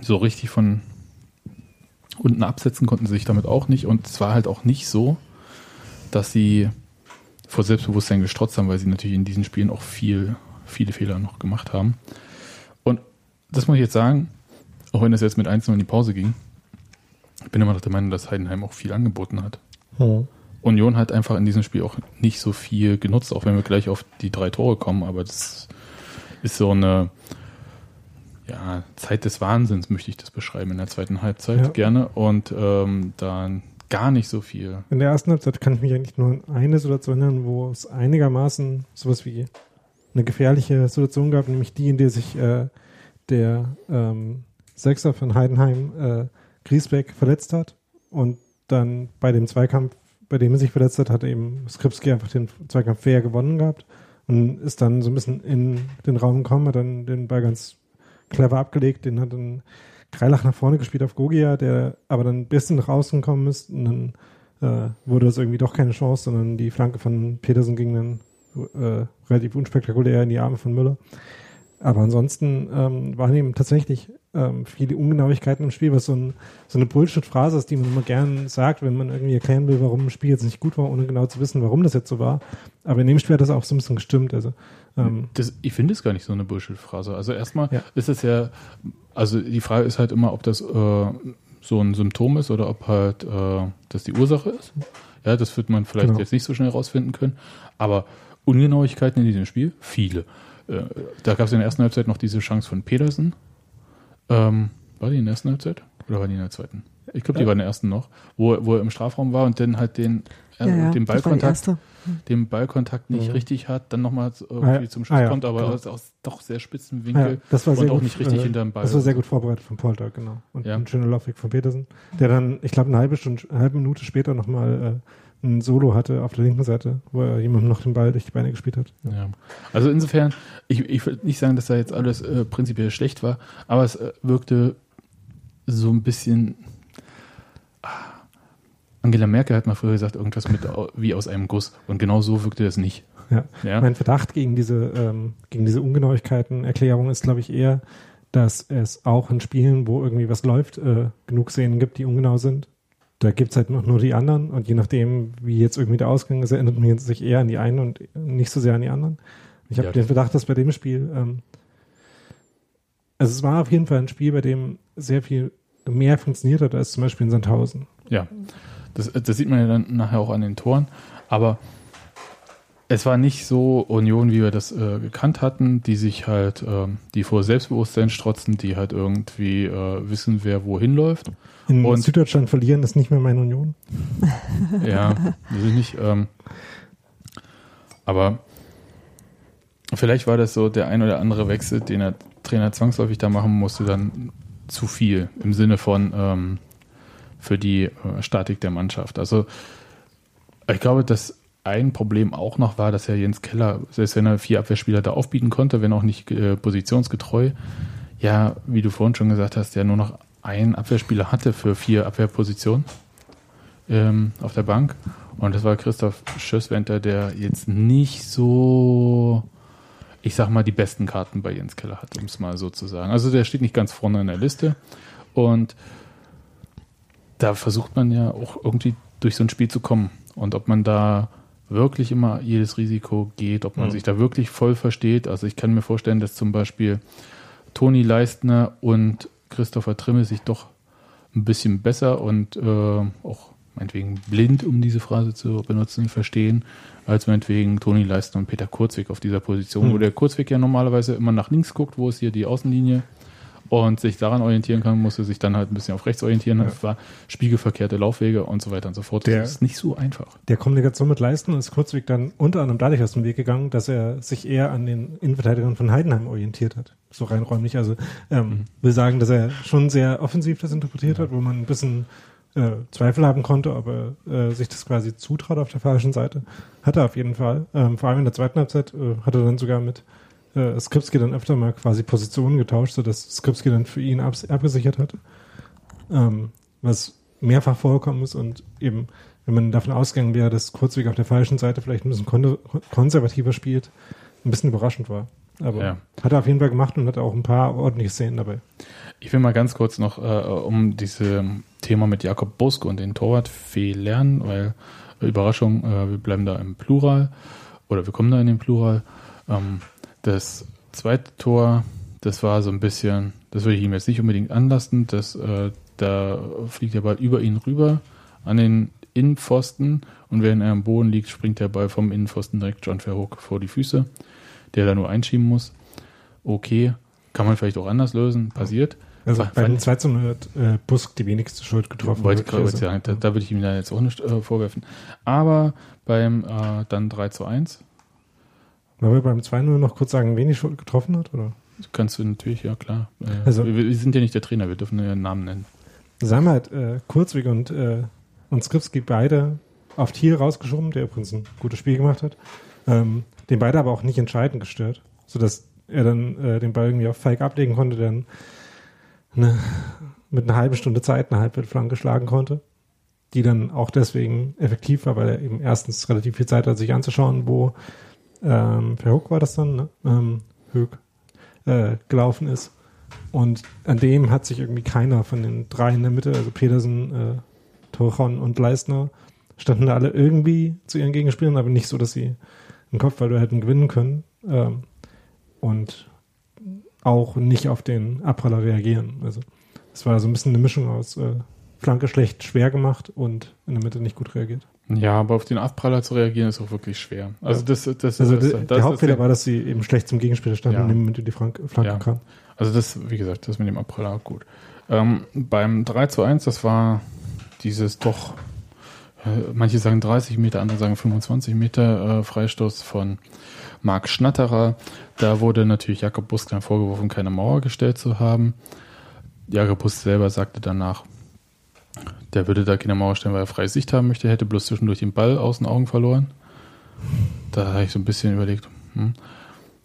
so richtig von unten absetzen konnten sie sich damit auch nicht. Und es war halt auch nicht so, dass sie vor Selbstbewusstsein gestrotzt haben, weil sie natürlich in diesen Spielen auch viel, viele Fehler noch gemacht haben. Und das muss ich jetzt sagen, auch wenn es jetzt mit 1-0 in die Pause ging, ich bin immer noch der Meinung, dass Heidenheim auch viel angeboten hat. Union hat einfach in diesem Spiel auch nicht so viel genutzt, auch wenn wir gleich auf die drei Tore kommen, aber das ist so eine ja, Zeit des Wahnsinns, möchte ich das beschreiben in der zweiten Halbzeit Ja. gerne. Und ähm, dann gar nicht so viel. In der ersten Halbzeit kann ich mich eigentlich nur an eine Situation erinnern, wo es einigermaßen sowas wie eine gefährliche Situation gab, nämlich die, in der sich äh, der ähm, Sechser von Heidenheim, äh, Griesbeck, verletzt hat und dann bei dem Zweikampf, bei dem er sich verletzt hat, hat eben Skripski einfach den Zweikampf fair gewonnen gehabt und ist dann so ein bisschen in den Raum gekommen, hat dann den Ball ganz clever abgelegt, den hat dann Kreilach nach vorne gespielt auf Gogia, der aber dann ein bisschen nach außen gekommen ist und dann äh, wurde das irgendwie doch keine Chance, sondern die Flanke von Petersen ging dann äh, relativ unspektakulär in die Arme von Müller. Aber ansonsten ähm, waren eben tatsächlich ähm, viele Ungenauigkeiten im Spiel, was so, ein, so eine Bullshit-Phrase ist, die man immer gern sagt, wenn man irgendwie erklären will, warum ein Spiel jetzt nicht gut war, ohne genau zu wissen, warum das jetzt so war. Aber in dem Spiel hat das auch so ein bisschen gestimmt. Also ähm, Das, ich finde es gar nicht so eine Bullshit-Phrase. Also erstmal Ja. ist es ja, also die Frage ist halt immer, ob das äh, so ein Symptom ist oder ob halt äh, das die Ursache ist. Ja, das wird man vielleicht Genau. jetzt nicht so schnell rausfinden können. Aber Ungenauigkeiten in diesem Spiel, viele. Äh, da gab es in der ersten Halbzeit noch diese Chance von Petersen. Ähm, war die in der ersten Halbzeit? Oder war die in der zweiten? Ich glaube, die Ja. war in der ersten noch, wo, wo er im Strafraum war und dann halt den, äh, ja, ja, den Ballkontakt den Ballkontakt nicht richtig hat, dann nochmal irgendwie Ah ja. zum Schluss Ah kommt, aber genau. aus, aus doch sehr spitzen Winkel das war und sehr auch gut, nicht richtig äh, hinterm Ball. Das war sehr gut vorbereitet von Polter, genau. Und Ja. ein schöner Laufweg von Petersen, der dann, ich glaube, eine halbe Stunde, eine halbe Minute später nochmal äh, ein Solo hatte auf der linken Seite, wo er jemandem noch den Ball durch die Beine gespielt hat. Ja. Also insofern, ich, ich will nicht sagen, dass da jetzt alles äh, prinzipiell schlecht war, aber es äh, wirkte so ein bisschen. Ah, Angela Merkel hat mal früher gesagt, irgendwas mit wie aus einem Guss. Und genau so wirkte es nicht. Ja. Ja, Mein Verdacht gegen diese, ähm, gegen diese Ungenauigkeiten, Erklärung ist, glaube ich, eher, dass es auch in Spielen, wo irgendwie was läuft, äh, genug Szenen gibt, die ungenau sind. Da gibt's halt noch nur die anderen und je nachdem, wie jetzt irgendwie der Ausgang ist, erinnert man sich eher an die einen und nicht so sehr an die anderen. Ich habe Ja, den Verdacht, dass bei dem Spiel, ähm, also es war auf jeden Fall ein Spiel, bei dem sehr viel mehr funktioniert hat als zum Beispiel in Sandhausen. Ja, das, das sieht man ja dann nachher auch an den Toren. Aber es war nicht so Union, wie wir das äh, gekannt hatten, die sich halt, ähm, die vor Selbstbewusstsein strotzen, die halt irgendwie äh, wissen, wer wohin läuft. In Und- Süddeutschland verlieren ist nicht mehr meine Union. Ja, sind nicht. Ähm, aber vielleicht war das so der ein oder andere Wechsel, den der Trainer zwangsläufig da machen musste, dann zu viel. Im Sinne von, ähm, für die äh, Statik der Mannschaft. Also ich glaube, dass ein Problem auch noch war, dass ja Jens Keller, selbst wenn er vier Abwehrspieler da aufbieten konnte, wenn auch nicht äh, positionsgetreu, ja, wie du vorhin schon gesagt hast, ja nur noch einen Abwehrspieler hatte für vier Abwehrpositionen ähm, auf der Bank. Und das war Christoph Schösswenter, der jetzt nicht so, ich sag mal, die besten Karten bei Jens Keller hat, um es mal so zu sagen. Also der steht nicht ganz vorne in der Liste. Und da versucht man ja auch irgendwie durch so ein Spiel zu kommen. Und ob man da wirklich immer jedes Risiko geht, ob man mhm. sich da wirklich voll versteht. Also ich kann mir vorstellen, dass zum Beispiel Toni Leistner und Christopher Trimmel sich doch ein bisschen besser und äh, auch meinetwegen blind, um diese Phrase zu benutzen, verstehen, als meinetwegen Toni Leistner und Peter Kurzweg auf dieser Position, mhm. wo der Kurzweg ja normalerweise immer nach links guckt, wo ist hier die Außenlinie und sich daran orientieren kann, musste sich dann halt ein bisschen auf rechts orientieren. Ja. Das war spiegelverkehrte Laufwege und so weiter und so fort. Der, das ist nicht so einfach. Der Kommunikation mit Leisten ist Kurzweg dann unter anderem dadurch aus dem Weg gegangen, dass er sich eher an den Innenverteidigern von Heidenheim orientiert hat. So rein räumlich. Also ähm, mhm. will sagen, dass er schon sehr offensiv das interpretiert ja. hat, wo man ein bisschen äh, Zweifel haben konnte, ob er äh, sich das quasi zutraut auf der falschen Seite. Hat er auf jeden Fall. Ähm, vor allem in der zweiten Halbzeit äh, hat er dann sogar mit äh, Skripski dann öfter mal quasi Positionen getauscht, sodass Skripski dann für ihn ab, abgesichert hat. Ähm, was mehrfach vorgekommen ist und eben, wenn man davon ausgegangen wäre, dass Kurzweg auf der falschen Seite vielleicht ein bisschen kon konservativer spielt, ein bisschen überraschend war. Aber ja. hat er auf jeden Fall gemacht und hat auch ein paar ordentliche Szenen dabei. Ich will mal ganz kurz noch äh, um dieses Thema mit Jakob Busk und den Torwartfehlern, weil äh, Überraschung, äh, wir bleiben da im Plural oder wir kommen da in den Plural. Ähm, das zweite Tor, das war so ein bisschen, das würde ich ihm jetzt nicht unbedingt anlasten, das, äh, da fliegt der Ball über ihn rüber an den Innenpfosten und während er am Boden liegt, springt der Ball vom Innenpfosten direkt John Verhoek vor die Füße, der da nur einschieben muss. Okay, kann man vielleicht auch anders lösen, passiert. Also bei den 2 zu 0 hat äh, Busk die wenigste Schuld getroffen. Wollte ich gerade sagen, da, da würde ich ihm da jetzt auch nicht äh, vorwerfen. Aber beim äh, dann 3 zu 1 wollen wir beim 2-0 noch kurz sagen, wen die Schuld getroffen hat? Oder? Kannst du natürlich, ja klar. Äh, also, wir, wir, sind ja nicht der Trainer, wir dürfen ja Namen nennen. Halt, äh, Kurzweg und, äh, und Skripski beide auf Thiel rausgeschoben, der übrigens ein gutes Spiel gemacht hat. Ähm, den beide aber auch nicht entscheidend gestört, sodass er dann äh, den Ball irgendwie auf Feig ablegen konnte, der dann eine, mit einer halben Stunde Zeit eine Halbfeldflanke schlagen konnte, die dann auch deswegen effektiv war, weil er eben erstens relativ viel Zeit hat, sich anzuschauen, wo ähm, Verhoek war das dann, ne? ähm, Höck, äh, gelaufen ist. Und an dem hat sich irgendwie keiner von den drei in der Mitte, also Pedersen, äh, Torchon und Leistner, standen da alle irgendwie zu ihren Gegenspielern, aber nicht so, dass sie einen Kopfball hätten gewinnen können. Ähm, und auch nicht auf den Abpraller reagieren. Also es war so ein bisschen eine Mischung aus äh, Flanke schlecht schwer gemacht und in der Mitte nicht gut reagiert. Ja, aber auf den Abpraller zu reagieren ist auch wirklich schwer. Also das, das, also das, das, der Hauptfehler war, dass sie eben schlecht zum Gegenspieler standen ja. und in die Flanke, Flanke ja. kam. Also das, wie gesagt, das mit dem Abpraller auch gut. Ähm, beim 3 zu 1, das war dieses doch, äh, manche sagen 30 Meter, andere sagen 25 Meter äh, Freistoß von Marc Schnatterer. Da wurde natürlich Jakob Busk dann vorgeworfen, keine Mauer gestellt zu haben. Jakob Busk selber sagte danach, der würde da keine Mauer stellen, weil er freie Sicht haben möchte, hätte bloß zwischendurch den Ball aus den Augen verloren. Da habe ich so ein bisschen überlegt, hm,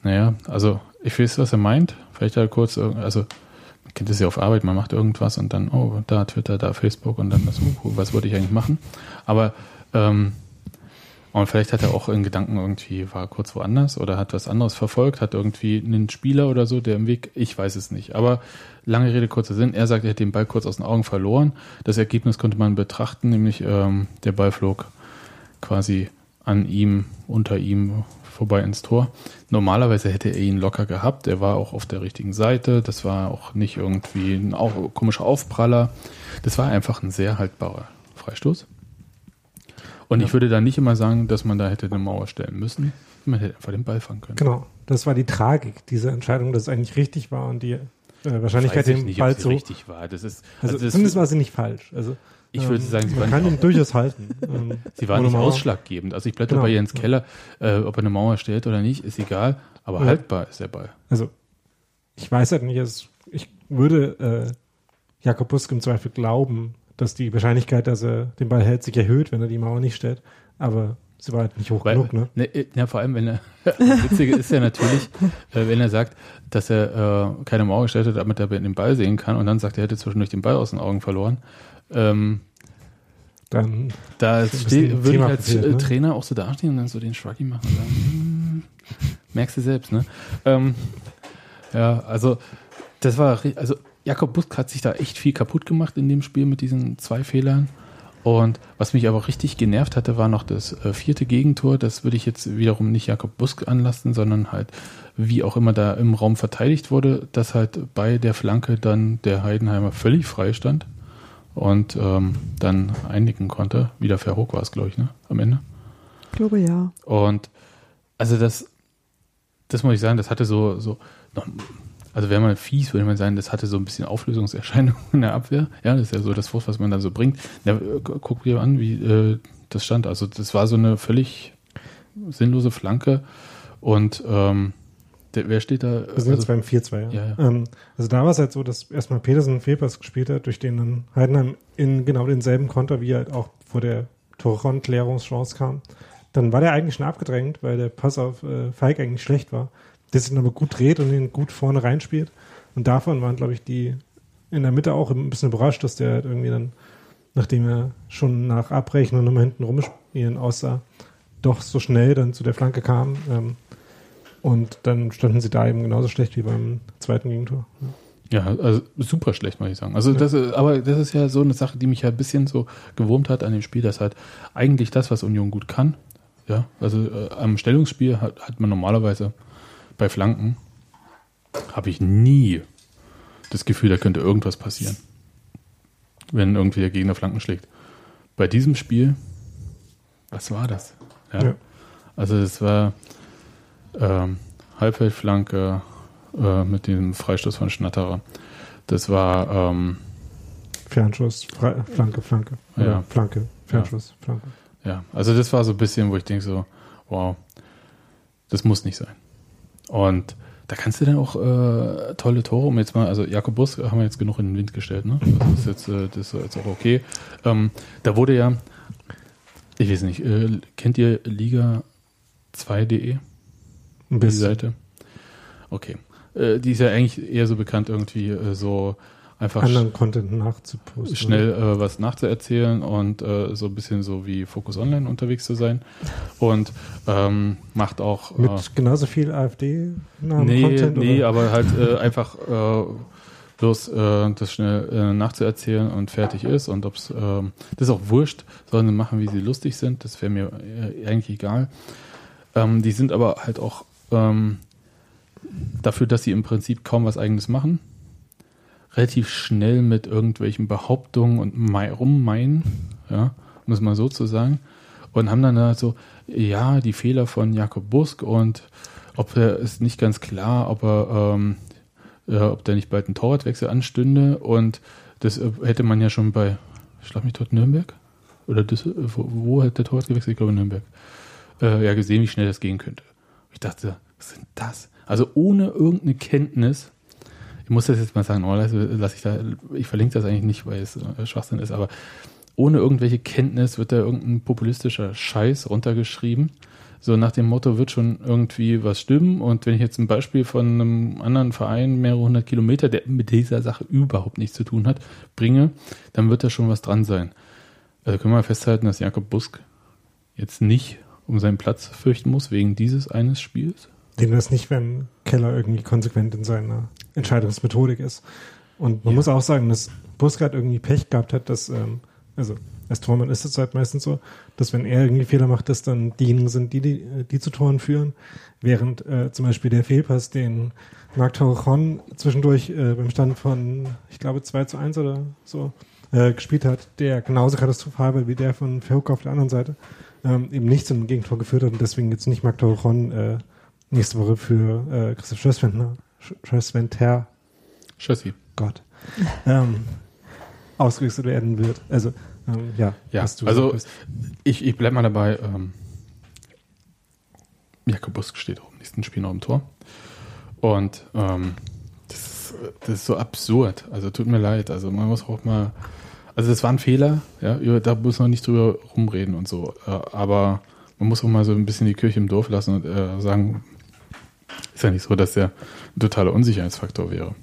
naja, also ich weiß, was er meint. Vielleicht halt kurz, also man kennt es ja auf Arbeit, man macht irgendwas und dann, oh, da Twitter, da Facebook und dann, das, oh, was wollte ich eigentlich machen? Aber ähm, und vielleicht hat er auch in Gedanken irgendwie, war kurz woanders oder hat was anderes verfolgt, hat irgendwie einen Spieler oder so, der im Weg, ich weiß es nicht. Aber lange Rede, kurzer Sinn, er sagt, er hätte den Ball kurz aus den Augen verloren. Das Ergebnis konnte man betrachten, nämlich ähm, der Ball flog quasi an ihm, unter ihm vorbei ins Tor. Normalerweise hätte er ihn locker gehabt. Er war auch auf der richtigen Seite. Das war auch nicht irgendwie ein komischer Aufpraller. Das war einfach ein sehr haltbarer Freistoß. Und ja. ich würde da nicht immer sagen, dass man da hätte eine Mauer stellen müssen. Man hätte einfach den Ball fangen können. Genau. Das war die Tragik dieser Entscheidung, dass es eigentlich richtig war und die äh, Wahrscheinlichkeit, den nicht, Ball zu. richtig war. Das ist, also, also das zumindest war sie nicht falsch. Also, ich würde ähm, sagen, sie man kann ihn durchaus halten. <laughs> Ähm, sie war nicht ausschlaggebend. Also ich bleibe genau. bei Jens Keller, äh, ob er eine Mauer stellt oder nicht, ist egal. Aber ja. haltbar ist der Ball. Also ich weiß halt nicht, also ich würde äh, Jakob Busk im Zweifel glauben, dass die Wahrscheinlichkeit, dass er den Ball hält, sich erhöht, wenn er die Mauer nicht stellt. Aber sie war halt nicht hoch Weil, genug, ne? ne, äh, ja, vor allem, wenn er, <laughs> das Witzige ist ja natürlich, <laughs> äh, wenn er sagt, dass er äh, keine Mauer gestellt hat, damit er den Ball sehen kann und dann sagt, er hätte zwischendurch den Ball aus den Augen verloren. Ähm, Dann da würde ich als passiert, äh, ne? Trainer auch so dastehen und dann so den Shruggy machen und sagen, hm, merkst du selbst, ne? Ähm, ja, also das war, also Jakob Busk hat sich da echt viel kaputt gemacht in dem Spiel mit diesen zwei Fehlern. Und was mich aber richtig genervt hatte, war noch das äh, vierte Gegentor. Das würde ich jetzt wiederum nicht Jakob Busk anlasten, sondern halt, wie auch immer da im Raum verteidigt wurde, dass halt bei der Flanke dann der Heidenheimer völlig frei stand und ähm, dann einnicken konnte. Wieder Verhoek war es, glaube ich, ne? Am Ende. Ich glaube ja. Und also das, das muss ich sagen, das hatte so, so also wäre mal fies, würde man sagen, das hatte so ein bisschen Auflösungserscheinungen in der Abwehr. Ja, das ist ja so das Wort, was man da so bringt. Ja, äh, gu- guck dir an, wie äh, das stand. Also das war so eine völlig sinnlose Flanke. Und ähm, der, wer steht da? Wir sind jetzt Also, beim 4-2, ja. Ja, ja. Ähm, also da war es halt so, dass erstmal Petersen einen Fehlpass gespielt hat, durch den dann Heidenheim in genau denselben Konter, wie halt auch vor der Torron-Klärungschance kam. Dann war der eigentlich schon abgedrängt, weil der Pass auf äh, Feig eigentlich schlecht war. Der sich dann aber gut dreht und ihn gut vorne reinspielt. Und davon waren, glaube ich, die in der Mitte auch ein bisschen überrascht, dass der halt irgendwie dann, nachdem er schon nach Abbrechen und immer hinten rumspielen aussah, doch so schnell dann zu der Flanke kam. Ähm, und dann standen sie da eben genauso schlecht wie beim zweiten Gegentor. Ja, also super schlecht, muss ich sagen. Also das, aber das ist ja so eine Sache, die mich ja ein bisschen so gewurmt hat an dem Spiel, dass halt eigentlich das, was Union gut kann, ja, also äh, am Stellungsspiel hat, hat man normalerweise bei Flanken, habe ich nie das Gefühl, da könnte irgendwas passieren, wenn irgendwie der Gegner Flanken schlägt. Bei diesem Spiel, was war das? Ja. Ja. Also es war ähm, Halbfeldflanke äh, mit dem Freistoß von Schnatterer. Das war ähm, Fernschuss, Fre Flanke, Flanke. Ja. Flanke, Fernschuss, Flanke. Ja, also das war so ein bisschen, wo ich denke so, wow, das muss nicht sein. Und da kannst du dann auch äh, tolle Tore, um jetzt mal, also Jakob Bus haben wir jetzt genug in den Wind gestellt, ne? Das ist jetzt, äh, das ist jetzt auch okay. Ähm, da wurde ja, ich weiß nicht, äh, kennt ihr Liga 2.de? Ein die bisschen. Seite? Okay. Äh, die ist ja eigentlich eher so bekannt, irgendwie äh, so einfach Anderen Content nachzuposten. schnell äh, was nachzuerzählen und äh, so ein bisschen so wie Focus Online unterwegs zu sein. Und ähm, macht auch. Mit äh, genauso viel AfD-Namen nee, Content? nee, oder? aber halt äh, einfach äh, bloß äh, das schnell äh, nachzuerzählen und fertig ist. Und ob's, ähm, das ist auch wurscht, sollen sie machen, wie sie lustig sind. Das wäre mir äh, eigentlich egal. Ähm, die sind aber halt auch ähm, dafür, dass sie im Prinzip kaum was eigenes machen, relativ schnell mit irgendwelchen Behauptungen und mei rummeinen, ja, um es mal so zu sagen. Und haben dann halt so, ja, die Fehler von Jakob Busk und ob er ist nicht ganz klar, ob er, ähm, äh, ob da nicht bald ein Torwartwechsel anstünde. Und das äh, hätte man ja schon bei, schlag mich dort Nürnberg? Oder das, wo, wo hat der Torwart gewechselt? Ich glaube Nürnberg. Äh, ja, gesehen, wie schnell das gehen könnte. Ich dachte, was sind das? Also ohne irgendeine Kenntnis, ich muss das jetzt mal sagen, oh, lass, lass ich da, ich verlinke das eigentlich nicht, weil es äh, Schwachsinn ist, aber ohne irgendwelche Kenntnis wird da irgendein populistischer Scheiß runtergeschrieben. So nach dem Motto wird schon irgendwie was stimmen. Und wenn ich jetzt ein Beispiel von einem anderen Verein, mehrere hundert Kilometer, der mit dieser Sache überhaupt nichts zu tun hat, bringe, dann wird da schon was dran sein. Also können wir festhalten, dass Jakob Busk jetzt nicht um seinen Platz fürchten muss, wegen dieses eines Spiels. Den das nicht, wenn Keller irgendwie konsequent in seiner Entscheidungsmethodik ist. Und man Ja. muss auch sagen, dass Busquets irgendwie Pech gehabt hat, dass, ähm, also als Tormann ist es halt meistens so, dass wenn er irgendwie Fehler macht, dass dann diejenigen sind, die, die, die zu Toren führen. Während äh, zum Beispiel der Fehlpass, den Marc Torrejon zwischendurch äh, beim Stand von, ich glaube, 2 zu 1 oder so äh, gespielt hat, der genauso katastrophal war wie der von Verhoek auf der anderen Seite, ähm, eben nicht zum Gegentor geführt hat und deswegen jetzt nicht Marc Torrejon äh, nächste Woche für äh, Christoph Schösswentner, Schösswenter, Chassis. Gott, ähm, ausgerüstet werden wird. Also, ähm, ja, Ja, also sagst. ich, ich bleib mal dabei. Ähm, Jakob Busk steht auch im nächsten Spiel noch im Tor. Und ähm, das, ist, das ist so absurd. Also tut mir leid. Also man muss auch mal Also das war ein Fehler, ja, über- da muss man nicht drüber rumreden und so. Äh, Aber man muss auch mal so ein bisschen die Kirche im Dorf lassen und äh, sagen, ist ja nicht so, dass der ein totaler Unsicherheitsfaktor wäre.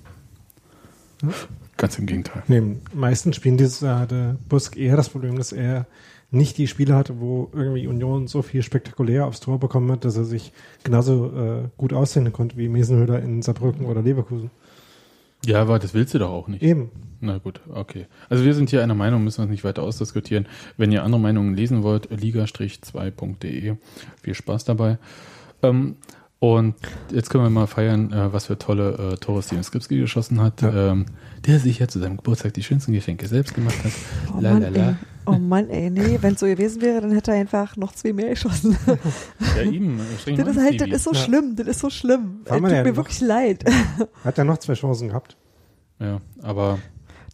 Ganz im Gegenteil. Nee, meisten Spielen dieses Jahr hatte Busk eher das Problem, dass er nicht die Spiele hatte, wo irgendwie Union so viel spektakulär aufs Tor bekommen hat, dass er sich genauso äh, gut aussehen konnte wie Mesenhöhler in Saarbrücken oder Leverkusen. Ja, aber das willst du doch auch nicht. Eben. Na gut, okay. Also wir sind hier einer Meinung, müssen wir es nicht weiter ausdiskutieren. Wenn ihr andere Meinungen lesen wollt, liga-2.de. Viel Spaß dabei. Ähm, und jetzt können wir mal feiern, äh, was für tolle äh, Tore Steven Skripski geschossen hat, Ja. ähm, der sich ja zu seinem Geburtstag die schönsten Geschenke selbst gemacht hat. Oh La, Mann, la. Oh Mann, ey, nee, wenn es so gewesen wäre, dann hätte er einfach noch zwei mehr geschossen. Ja, ihm. äh, <laughs> streng Das ist halt, das ist so Ja. schlimm, das ist so schlimm. Man tut ja mir noch- wirklich leid. <laughs> Hat er noch zwei Chancen gehabt. Ja, aber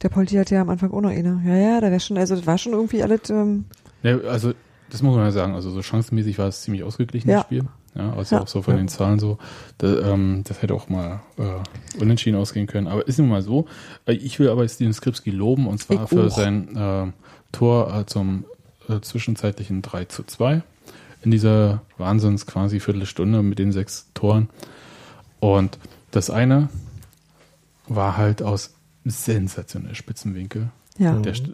Der Polti hat ja am Anfang auch noch eine. Ja, ja, da wäre schon, also das war schon irgendwie alles, ähm, Ja, also das muss man ja sagen. Also so chancenmäßig war es ziemlich ausgeglichen, Ja. das Spiel. Ja, also Ja. auch so von Ja. den Zahlen so. Da, ähm, das hätte auch mal äh, unentschieden ausgehen können. Aber ist nun mal so. Äh, Ich will aber Steven Skripski loben und zwar Ich für auch. sein äh, Tor äh, zum äh, zwischenzeitlichen 3 zu 2 in dieser Wahnsinns quasi Viertelstunde mit den sechs Toren. Und das eine war halt aus sensationell spitzen Winkel. ja. Mhm. Der, st-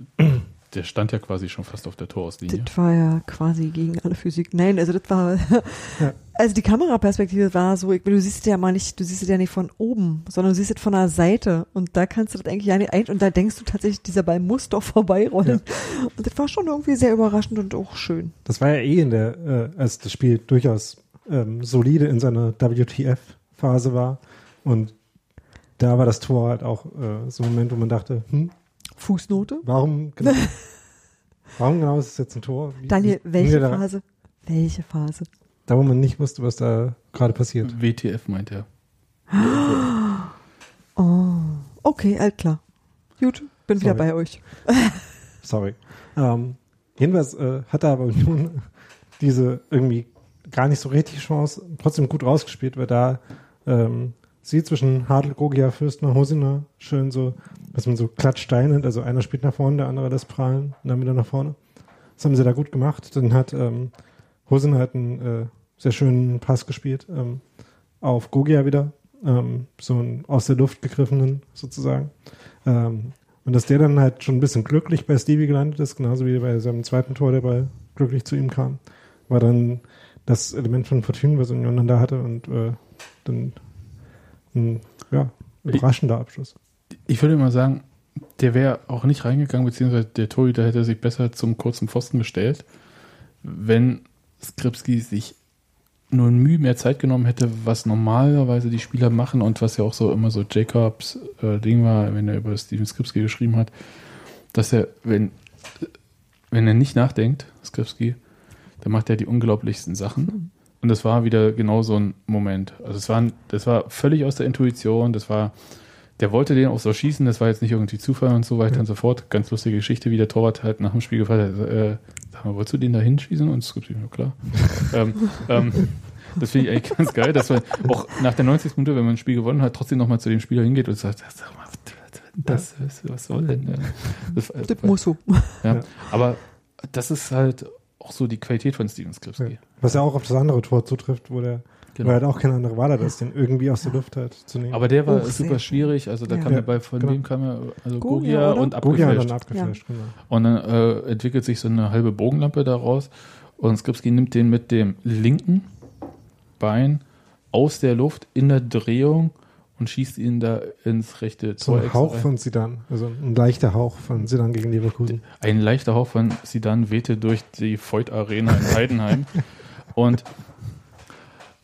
der stand ja quasi schon fast auf der Torauslinie. Das war ja quasi gegen alle Physik. Nein, also das war, <laughs> Ja. also die Kameraperspektive war so, ich, du siehst es ja mal nicht, du siehst es ja nicht von oben, sondern du siehst es von der Seite und da kannst du das eigentlich ja nicht ein, und da denkst du tatsächlich, dieser Ball muss doch <laughs> vorbeirollen. Und das war schon irgendwie sehr überraschend und auch schön. Das war ja eh in der, äh, als das Spiel durchaus ähm, solide in seiner WTF-Phase war. Und da war das Tor halt auch äh, so ein Moment, wo man dachte, hm, Fußnote? warum genau, <laughs> warum genau ist es jetzt ein Tor? Wie- Daniel, welche da, Phase? Welche Phase? Da, wo man nicht wusste, was da gerade passiert. WTF meint er. <gasps> Oh, okay, alt klar. Gut, bin wieder Sorry. bei euch. <laughs> Sorry. Ähm, jedenfalls äh, hatte aber Union <laughs> diese irgendwie gar nicht so richtig Chance, trotzdem gut rausgespielt, weil da ähm, sie zwischen Hartl, Gogia, Fürstner, Hosiner schön so, dass man so Klatschstein nennt, also einer spielt nach vorne, der andere lässt prallen und dann wieder nach vorne. Das haben sie da gut gemacht. Dann hat ähm, Hosiner hat einen äh, sehr schönen Pass gespielt ähm, auf Gogia wieder, ähm, so einen aus der Luft gegriffenen sozusagen. Ähm, und dass der dann halt schon ein bisschen glücklich bei Stevie gelandet ist, genauso wie bei seinem zweiten Tor, der bei glücklich zu ihm kam, war dann das Element von Fortune, was Union dann da hatte und äh, dann ein ja, überraschender Abschluss. Ich würde mal sagen, der wäre auch nicht reingegangen, beziehungsweise der Torhüter hätte sich besser zum kurzen Pfosten gestellt, wenn Skripski sich nur ein Mühe mehr Zeit genommen hätte, was normalerweise die Spieler machen und was ja auch so immer so Jacobs äh, Ding war, wenn er über Steven Skripski geschrieben hat, dass er, wenn, wenn er nicht nachdenkt, Skripski, dann macht er die unglaublichsten Sachen. Und das war wieder genau so ein Moment. Also es war, das war völlig aus der Intuition, das war, der wollte den auch so schießen, das war jetzt nicht irgendwie Zufall und so weiter Ja. und so fort. Ganz lustige Geschichte, wie der Torwart halt nach dem Spiel gefragt hat, äh, sag mal, wolltest du den da hinschießen? Und es gibt ja klar. <laughs> ähm, ähm, das finde ich eigentlich ganz geil, dass man auch nach der 90. Minute, wenn man ein Spiel gewonnen hat, trotzdem nochmal zu dem Spieler hingeht und sagt, sag mal, das, was, soll denn? äh, Das, Das muss so. Ja. Aber das ist halt auch so die Qualität von Steven Skripski. Ja. Was ja auch auf das andere Tor zutrifft, wo der Genau. wo er halt auch keine andere Wahl hat, als den irgendwie aus der Luft halt zu nehmen. Aber der war Oh, super sehr. schwierig. Also da Ja. kam Ja, er bei, von genau. wem kam er? Also Gogia, Gogia, oder? und Gogia hat abgeflasht. dann abgeflasht, genau. Und dann äh, entwickelt sich so eine halbe Bogenlampe daraus. Und Skripski nimmt den mit dem linken Bein aus der Luft in der Drehung und schießt ihn da ins rechte So Tor. ein extra Hauch von Zidane, also ein leichter Hauch von Zidane gegen Leverkusen. Ein leichter Hauch von Sidan wehte durch die Voigt Arena in Heidenheim. <laughs> und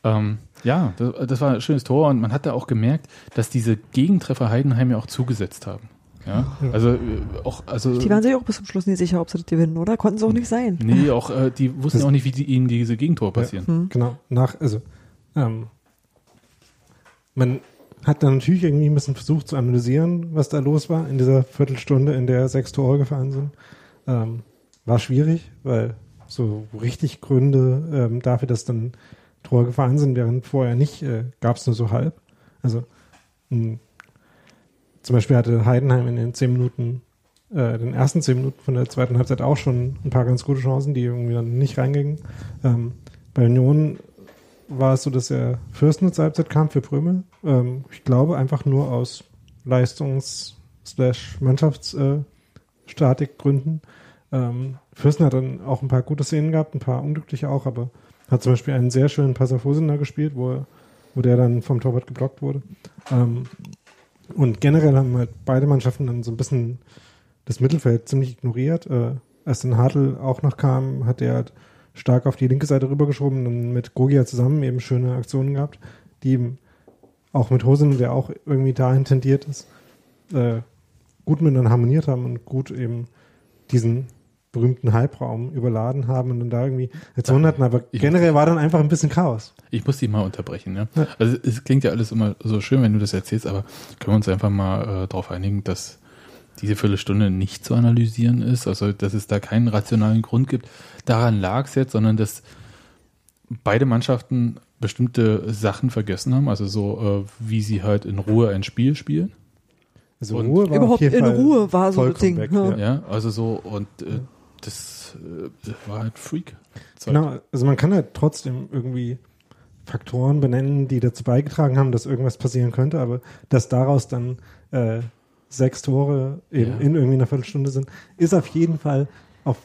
ähm, ja, das, das war ein schönes Tor und man hat da auch gemerkt, dass diese Gegentreffer Heidenheim ja auch zugesetzt haben. Ja, Ja. also äh, auch, also Die waren sich auch bis zum Schluss nicht sicher, ob sie das gewinnen, oder? Konnten sie auch nicht sein. nee, auch äh, die wussten Das- auch nicht, wie die, ihnen diese Gegentore passieren. Hm. Genau, nach, also, ähm, man hat dann natürlich irgendwie ein bisschen versucht zu analysieren, was da los war in dieser Viertelstunde, in der sechs Tore gefallen sind. Ähm, war schwierig, weil so richtig Gründe ähm, dafür, dass dann Tore gefallen sind, während vorher nicht, äh, gab es nur so halb. Also mh, zum Beispiel hatte Heidenheim in den zehn Minuten äh, den ersten zehn Minuten von der zweiten Halbzeit auch schon ein paar ganz gute Chancen, die irgendwie dann nicht reingingen. Ähm, bei Union war es so, dass er Fürsten zur Halbzeit kam für Prömel. Ähm, ich glaube einfach nur aus Leistungs-Mannschaftsstatikgründen. Ähm, Fürsten hat dann auch ein paar gute Szenen gehabt, ein paar unglückliche auch, aber hat zum Beispiel einen sehr schönen Pass auf Hosener gespielt, wo, wo der dann vom Torwart geblockt wurde. Ähm, und generell haben halt beide Mannschaften dann so ein bisschen das Mittelfeld ziemlich ignoriert. Äh, als dann Hartl auch noch kam, hat er halt stark auf die linke Seite rübergeschoben und mit Gogia zusammen eben schöne Aktionen gehabt, die eben auch mit Hosen, der auch irgendwie dahin tendiert ist, äh, gut miteinander harmoniert haben und gut eben diesen berühmten Halbraum überladen haben und dann da irgendwie Aktionen hatten, aber Ich- generell war dann einfach ein bisschen Chaos. Ich muss dich mal unterbrechen. Ja? Ja. Also es klingt ja alles immer so schön, wenn du das erzählst, aber können wir uns einfach mal äh, darauf einigen, dass diese Viertelstunde nicht zu analysieren ist, also dass es da keinen rationalen Grund gibt. Daran lag es jetzt, sondern dass beide Mannschaften bestimmte Sachen vergessen haben, also so äh, wie sie halt in Ruhe ein Spiel spielen. Also Und Ruhe war Überhaupt in Fall Ruhe war so vollkommen Ding, weg, ja. ja. Ja, also so und äh, das, äh, das war halt Freak. Genau, also man kann halt trotzdem irgendwie Faktoren benennen, die dazu beigetragen haben, dass irgendwas passieren könnte, aber dass daraus dann äh, sechs Tore eben Ja. in irgendwie einer Viertelstunde sind, ist auf jeden Fall auf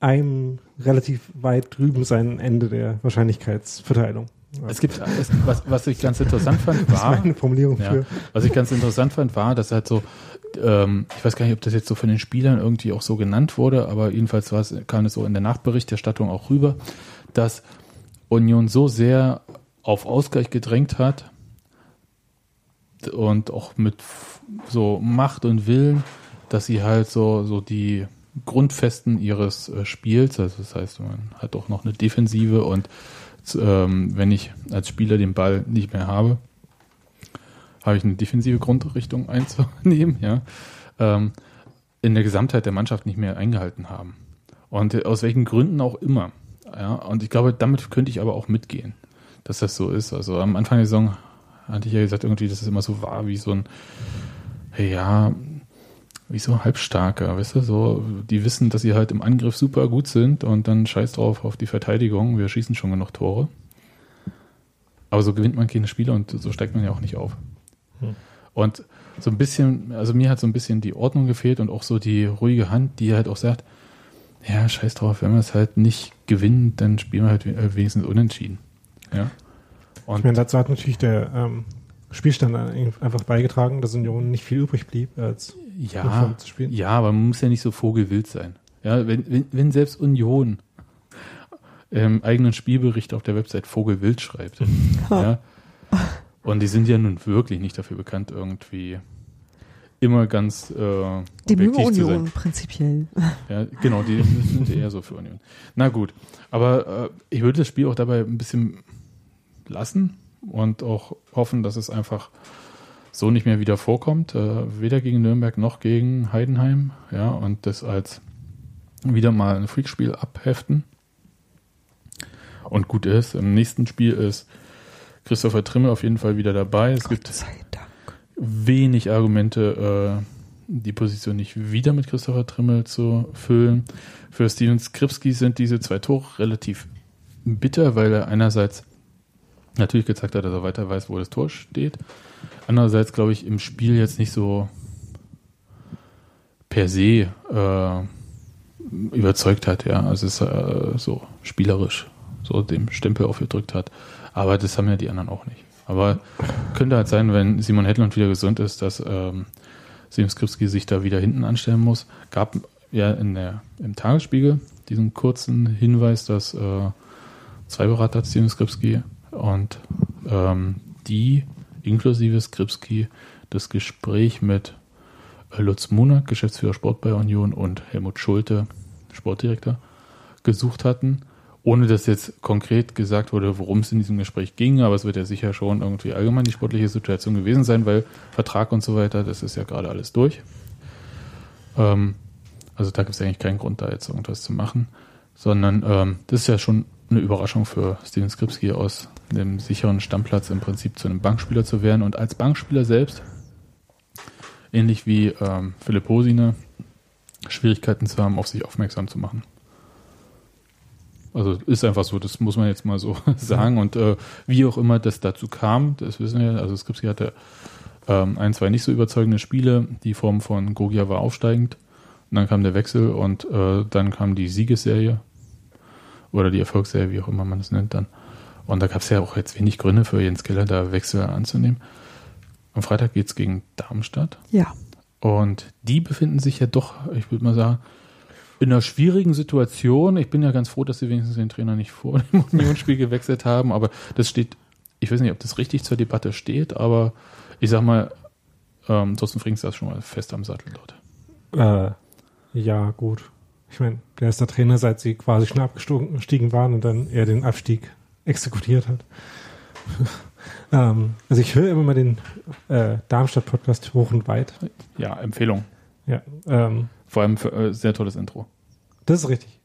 einem relativ weit drüben sein Ende der Wahrscheinlichkeitsverteilung. Es gibt, es, was, was ich ganz interessant fand, das war war, eine Formulierung Ja. für. Was ich ganz interessant fand, war, dass halt so, ähm, ich weiß gar nicht, ob das jetzt so von den Spielern irgendwie auch so genannt wurde, aber jedenfalls war es, kam es so in der Nachberichterstattung auch rüber, dass Union so sehr auf Ausgleich gedrängt hat und auch mit so Macht und Willen, dass sie halt so, so die Grundfesten ihres äh, Spiels, also das heißt, man hat auch noch eine Defensive und ähm, wenn ich als Spieler den Ball nicht mehr habe, habe ich eine defensive Grundrichtung <laughs> einzunehmen, ja, ähm, in der Gesamtheit der Mannschaft nicht mehr eingehalten haben. Und äh, aus welchen Gründen auch immer. Ja, und ich glaube, damit könnte ich aber auch mitgehen, dass das so ist. Also am Anfang der Saison hatte ich ja gesagt, irgendwie, dass es immer so war, wie so ein, ja, wie so ein Halbstarker, weißt du, so, die wissen, dass sie halt im Angriff super gut sind und dann scheiß drauf auf die Verteidigung, wir schießen schon genug Tore. Aber so gewinnt man keine Spiele und so steigt man ja auch nicht auf. Hm. Und so ein bisschen, also mir hat so ein bisschen die Ordnung gefehlt und auch so die ruhige Hand, die halt auch sagt, ja, scheiß drauf, wenn wir es halt nicht gewinnen, dann spielen wir halt äh, wenigstens unentschieden. Ja. Ich Und meine, dazu hat natürlich der ähm, Spielstand einfach beigetragen, dass Union nicht viel übrig blieb, als ja, zu spielen. ja, aber man muss ja nicht so vogelwild sein. Ja, wenn, wenn, wenn selbst Union im eigenen Spielbericht auf der Website vogelwild schreibt, <laughs> ja, und die sind ja nun wirklich nicht dafür bekannt, irgendwie immer ganz äh, Die objektiv zu sein. Union prinzipiell. Ja, genau, die sind eher so für Union. Na gut, aber äh, ich würde das Spiel auch dabei ein bisschen lassen und auch hoffen, dass es einfach so nicht mehr wieder vorkommt, äh, weder gegen Nürnberg noch gegen Heidenheim, ja, und das als wieder mal ein Freakspiel abheften. Und gut ist, im nächsten Spiel ist Christopher Trimmel auf jeden Fall wieder dabei. Es gibt Gott Dank. wenig Argumente, äh, die Position nicht wieder mit Christopher Trimmel zu füllen. Für Steven Skripski sind diese zwei Tore relativ bitter, weil er einerseits natürlich gezeigt hat, dass er weiter weiß, wo das Tor steht. Andererseits, glaube ich, im Spiel jetzt nicht so per se äh, überzeugt hat, ja. Also es ist äh, so spielerisch so dem Stempel aufgedrückt hat. Aber das haben ja die anderen auch nicht. Aber könnte halt sein, wenn Simon Hedlund wieder gesund ist, dass ähm, Sim Skripski sich da wieder hinten anstellen muss. Gab ja in der, im Tagesspiegel diesen kurzen Hinweis, dass äh, zwei Berater Sim Skripski und ähm, die inklusive Skripski das Gespräch mit äh, Lutz Munak, Geschäftsführer Sport bei Union und Helmut Schulte, Sportdirektor, gesucht hatten ohne dass jetzt konkret gesagt wurde, worum es in diesem Gespräch ging, aber es wird ja sicher schon irgendwie allgemein die sportliche Situation gewesen sein, weil Vertrag und so weiter, das ist ja gerade alles durch. Ähm, also da gibt es eigentlich keinen Grund, da jetzt irgendwas zu machen, sondern ähm, das ist ja schon eine Überraschung für Steven Skripski aus dem sicheren Stammplatz im Prinzip zu einem Bankspieler zu werden und als Bankspieler selbst, ähnlich wie ähm, Philipp Hosine, Schwierigkeiten zu haben, auf sich aufmerksam zu machen. Also ist einfach so, das muss man jetzt mal so <laughs> sagen. Und äh, wie auch immer das dazu kam, das wissen wir, also Skripski hatte ähm, ein, zwei nicht so überzeugende Spiele. Die Form von Gogia war aufsteigend. Und dann kam der Wechsel und äh, dann kam die Siegesserie oder die Erfolgsserie, wie auch immer man es nennt dann. Und da gab es ja auch jetzt wenig Gründe für Jens Keller, da Wechsel anzunehmen. Am Freitag geht es gegen Darmstadt. Ja. Und die befinden sich ja doch, ich würde mal sagen, in einer schwierigen Situation. Ich bin ja ganz froh, dass sie wenigstens den Trainer nicht vor dem <laughs> Unionsspiel gewechselt haben, aber das steht, ich weiß nicht, ob das richtig zur Debatte steht, aber ich sag mal, ähm, Thorsten Frings ist schon mal fest am Sattel dort. Äh, ja, gut. Ich meine, der ist der Trainer, seit sie quasi schon abgestiegen waren und dann er den Abstieg exekutiert hat. <laughs> ähm, also ich höre immer mal den äh, Darmstadt-Podcast hoch und weit. Ja, Empfehlung. Ja, ähm, Vor allem für, äh, sehr tolles Intro. das ist richtig.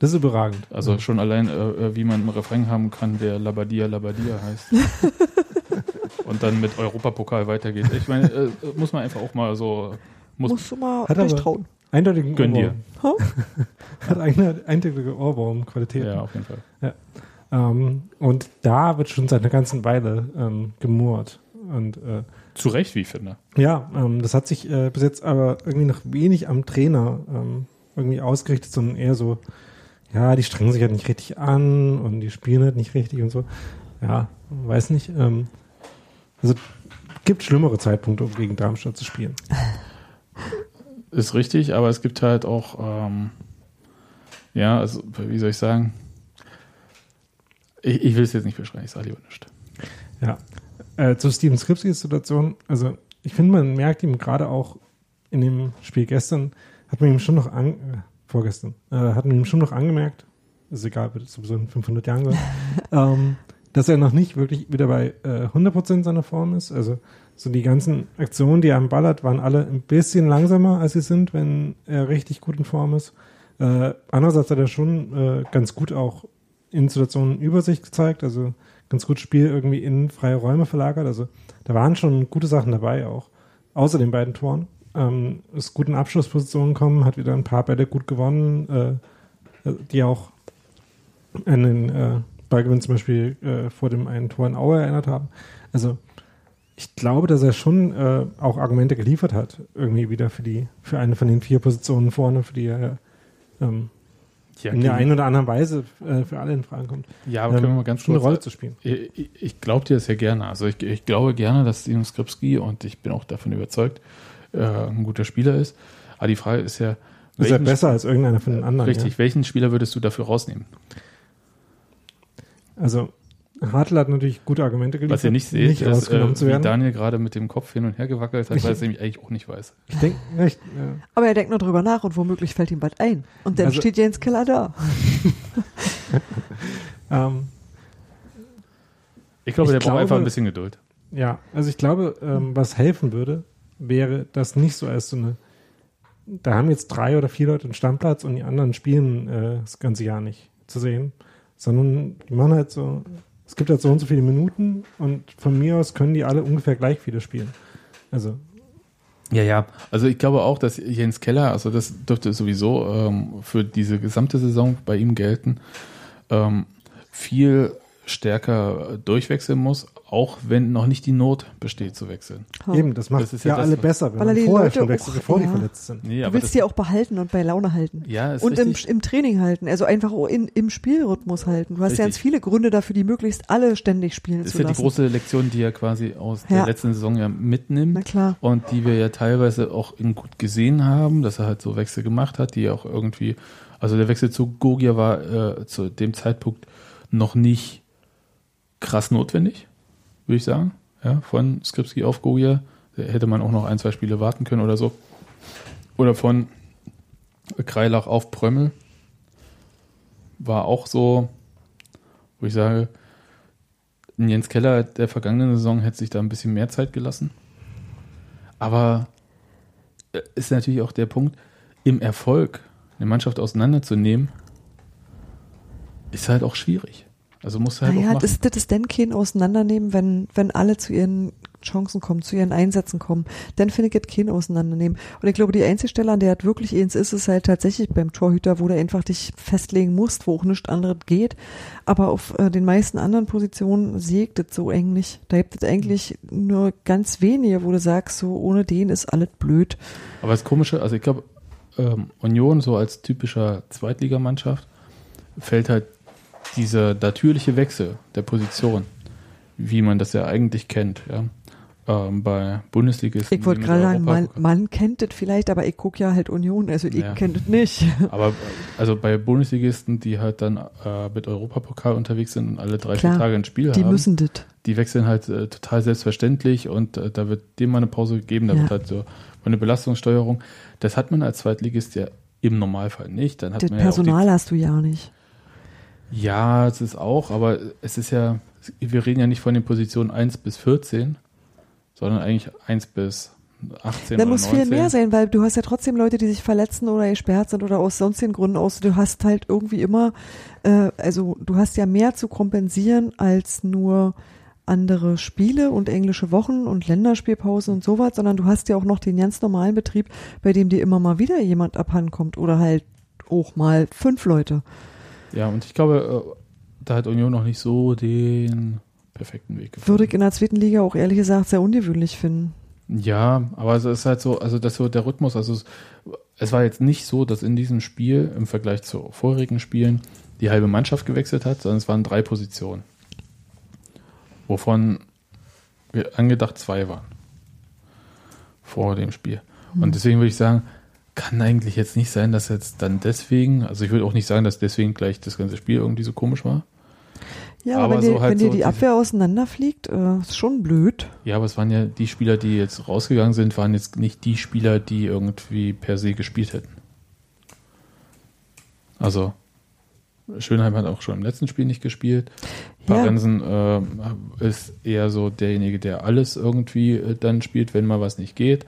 Das ist überragend. Also schon allein, äh, äh, wie man einen Refrain haben kann, der Labadia Labadia heißt. <laughs> Und dann mit Europapokal weitergeht. Ich meine, äh, muss man einfach auch mal so. Muss, Musst du mal Hat dich aber- trauen. Eindeutigen Gönn dir. Ohrwurm. <laughs> Hat eine eindeutige Ohrwurm-Qualität. ja, auf jeden Fall. Ähm, und da wird schon seit einer ganzen Weile ähm, gemurrt. Und äh, Zu Recht, wie ich finde. ja, ähm, das hat sich äh, bis jetzt aber irgendwie noch wenig am Trainer ähm, irgendwie ausgerichtet, sondern eher so, ja, die strengen sich halt nicht richtig an und die spielen halt nicht richtig und so. Ja, weiß nicht. Ähm, also gibt schlimmere Zeitpunkte, um gegen Darmstadt zu spielen. Ist richtig, aber es gibt halt auch, ähm, ja, also, wie soll ich sagen? Ich, ich will es jetzt nicht beschreiben, ich sage lieber nichts. Ja. Äh, zu Steven Skripskis Situation, also ich finde, man merkt ihm gerade auch in dem Spiel gestern, hat man ihm schon noch an, äh, vorgestern, äh, hat man ihm schon noch angemerkt, ist egal, wird sowieso in 500 Jahren sein, <laughs> ähm, dass er noch nicht wirklich wieder bei äh, 100% seiner Form ist. Also so die ganzen Aktionen, die er am Ball hat, waren alle ein bisschen langsamer, als sie sind, wenn er richtig gut in Form ist. Äh, andererseits hat er schon äh, ganz gut auch in Situationen Übersicht gezeigt, also ganz gut Spiel irgendwie in freie Räume verlagert. Also da waren schon gute Sachen dabei auch. Außer den beiden Toren. Ähm, ist gut in Abschlusspositionen gekommen, hat wieder ein paar Bälle gut gewonnen, äh, die auch an den äh, Ballgewinn zum Beispiel äh, vor dem einen Tor in Aue erinnert haben. Also ich glaube, dass er schon äh, auch Argumente geliefert hat, irgendwie wieder für die, für eine von den vier Positionen vorne, für die er ähm, Ja, in der gegen- einen oder anderen Weise äh, für alle in Frage kommt. ja aber können wir mal ganz schon eine kurz Rolle zu spielen. Ich, ich glaube dir das ja gerne. Also ich, ich glaube gerne, dass Steven Skripski und ich bin auch davon überzeugt, äh, ein guter Spieler ist. Aber die Frage ist ja, Ist er besser als irgendeiner von den anderen? richtig, welchen Spieler würdest du dafür rausnehmen? Ja? Also Hartl hat natürlich gute Argumente geliefert, Was ihr nicht seht, nicht ist, rausgenommen äh, zu wie werden. Daniel gerade mit dem Kopf hin und her gewackelt hat, weil es nämlich eigentlich auch nicht weiß. Ich denke, ich, ja. Aber er denkt nur drüber nach und womöglich fällt ihm bald ein. Und dann Also- steht Jens Keller da. <laughs> Ähm, Ich glaube, Ich der glaube- braucht einfach ein bisschen Geduld. ja, also ich glaube, ähm, was helfen würde, wäre das nicht so als so eine, da haben jetzt drei oder vier Leute einen Stammplatz und die anderen spielen äh, das ganze Jahr nicht zu sehen, sondern die machen halt so, es gibt halt so und so viele Minuten und von mir aus können die alle ungefähr gleich viele spielen. Also Ja, ja. Also ich glaube auch, dass Jens Keller, also das dürfte sowieso ähm, für diese gesamte Saison bei ihm gelten, ähm, viel stärker durchwechseln muss, auch wenn noch nicht die Not besteht zu wechseln. eben, das macht Das ist ja, ja das, alle besser, wenn Weil man die vorher Leute schon wechselt, bevor die ja. verletzt sind. Nee, Du willst das, die auch behalten und bei Laune halten. ja, ist Und im, richtig. im Training halten, also einfach in, im Spielrhythmus halten. Du hast ja ganz Richtig. viele Gründe dafür, die möglichst alle ständig spielen Das ist zu ja die lassen. große Lektion, die er quasi aus Ja. der letzten Saison ja mitnimmt. Na klar. und die wir ja teilweise auch in gut gesehen haben, dass er halt so Wechsel gemacht hat, die auch irgendwie, also der Wechsel zu Gogia war äh, zu dem Zeitpunkt noch nicht krass notwendig, würde ich sagen, ja, von Skripski auf Gogia. Hätte man auch noch ein, zwei Spiele warten können oder so. Oder von Kreilach auf Prömmel. War auch so, wo ich sage, Jens Keller der vergangenen Saison hätte sich da ein bisschen mehr Zeit gelassen. Aber äh, ist natürlich auch der Punkt, im Erfolg eine Mannschaft auseinanderzunehmen, ist halt auch schwierig. Also musst du halt auch Naja, machen. das, das ist denn kein Auseinandernehmen, wenn, wenn alle zu ihren Chancen kommen, zu ihren Einsätzen kommen, dann finde ich es kein Auseinandernehmen. Und ich glaube, die einzige Stelle, an der es wirklich eins ist, ist halt tatsächlich beim Torhüter, wo du einfach dich festlegen musst, wo auch nichts anderes geht. Aber auf äh, den meisten anderen Positionen ich das so eng nicht. Da gibt es eigentlich nur ganz wenige, wo du sagst, so ohne den ist alles blöd. Aber das Komische, also ich glaube, ähm, Union so als typischer Zweitligamannschaft fällt halt dieser natürliche Wechsel der Position, wie man das ja eigentlich kennt, ja. Ähm, bei Bundesligisten. Ich wollte gerade sagen, man, man, kennt es vielleicht, aber ich gucke ja halt Union, also ich ja. kenne es nicht. <laughs> Aber also bei Bundesligisten, die halt dann äh, mit Europapokal unterwegs sind und alle drei, Klar, vier Tage ein Spiel die haben. Die müssen das. Die wechseln halt äh, total selbstverständlich und äh, da wird dem mal eine Pause gegeben, da ja. wird halt so eine Belastungssteuerung. Das hat man als Zweitligist ja im Normalfall nicht. Dann hat das man Personal ja hast du ja nicht. Ja, es ist auch, aber es ist ja, wir reden ja nicht von den Positionen 1 bis 14, sondern eigentlich 1 bis 18 da muss 19. viel mehr sein, weil du hast ja trotzdem Leute, die sich verletzen oder gesperrt sind oder aus sonstigen Gründen aus. Du hast halt irgendwie immer, äh, also du hast ja mehr zu kompensieren als nur andere Spiele und englische Wochen und Länderspielpausen und sowas, sondern du hast ja auch noch den ganz normalen Betrieb, bei dem dir immer mal wieder jemand abhandenkommt oder halt auch mal fünf Leute. Ja, und ich glaube, äh, da hat Union noch nicht so den perfekten Weg gefunden. Würde ich in der zweiten Liga auch ehrlich gesagt sehr ungewöhnlich finden. Ja, aber es ist halt so, also das so der Rhythmus, also es, es war jetzt nicht so, dass in diesem Spiel im Vergleich zu vorherigen Spielen die halbe Mannschaft gewechselt hat, sondern es waren drei Positionen wovon angedacht zwei waren vor dem Spiel. Und hm. deswegen würde ich sagen, kann eigentlich jetzt nicht sein, dass jetzt dann deswegen, also ich würde auch nicht sagen, dass deswegen gleich das ganze Spiel irgendwie so komisch war. Ja, aber, aber wenn, so dir, halt wenn dir die Abwehr auseinanderfliegt, äh, ist schon blöd. Ja, aber es waren ja die Spieler, die jetzt rausgegangen sind, waren jetzt nicht die Spieler, die irgendwie per se gespielt hätten. Also Schönheim hat auch schon im letzten Spiel nicht gespielt. Parensen ja. äh, ist eher so derjenige, der alles irgendwie äh, dann spielt, wenn mal was nicht geht.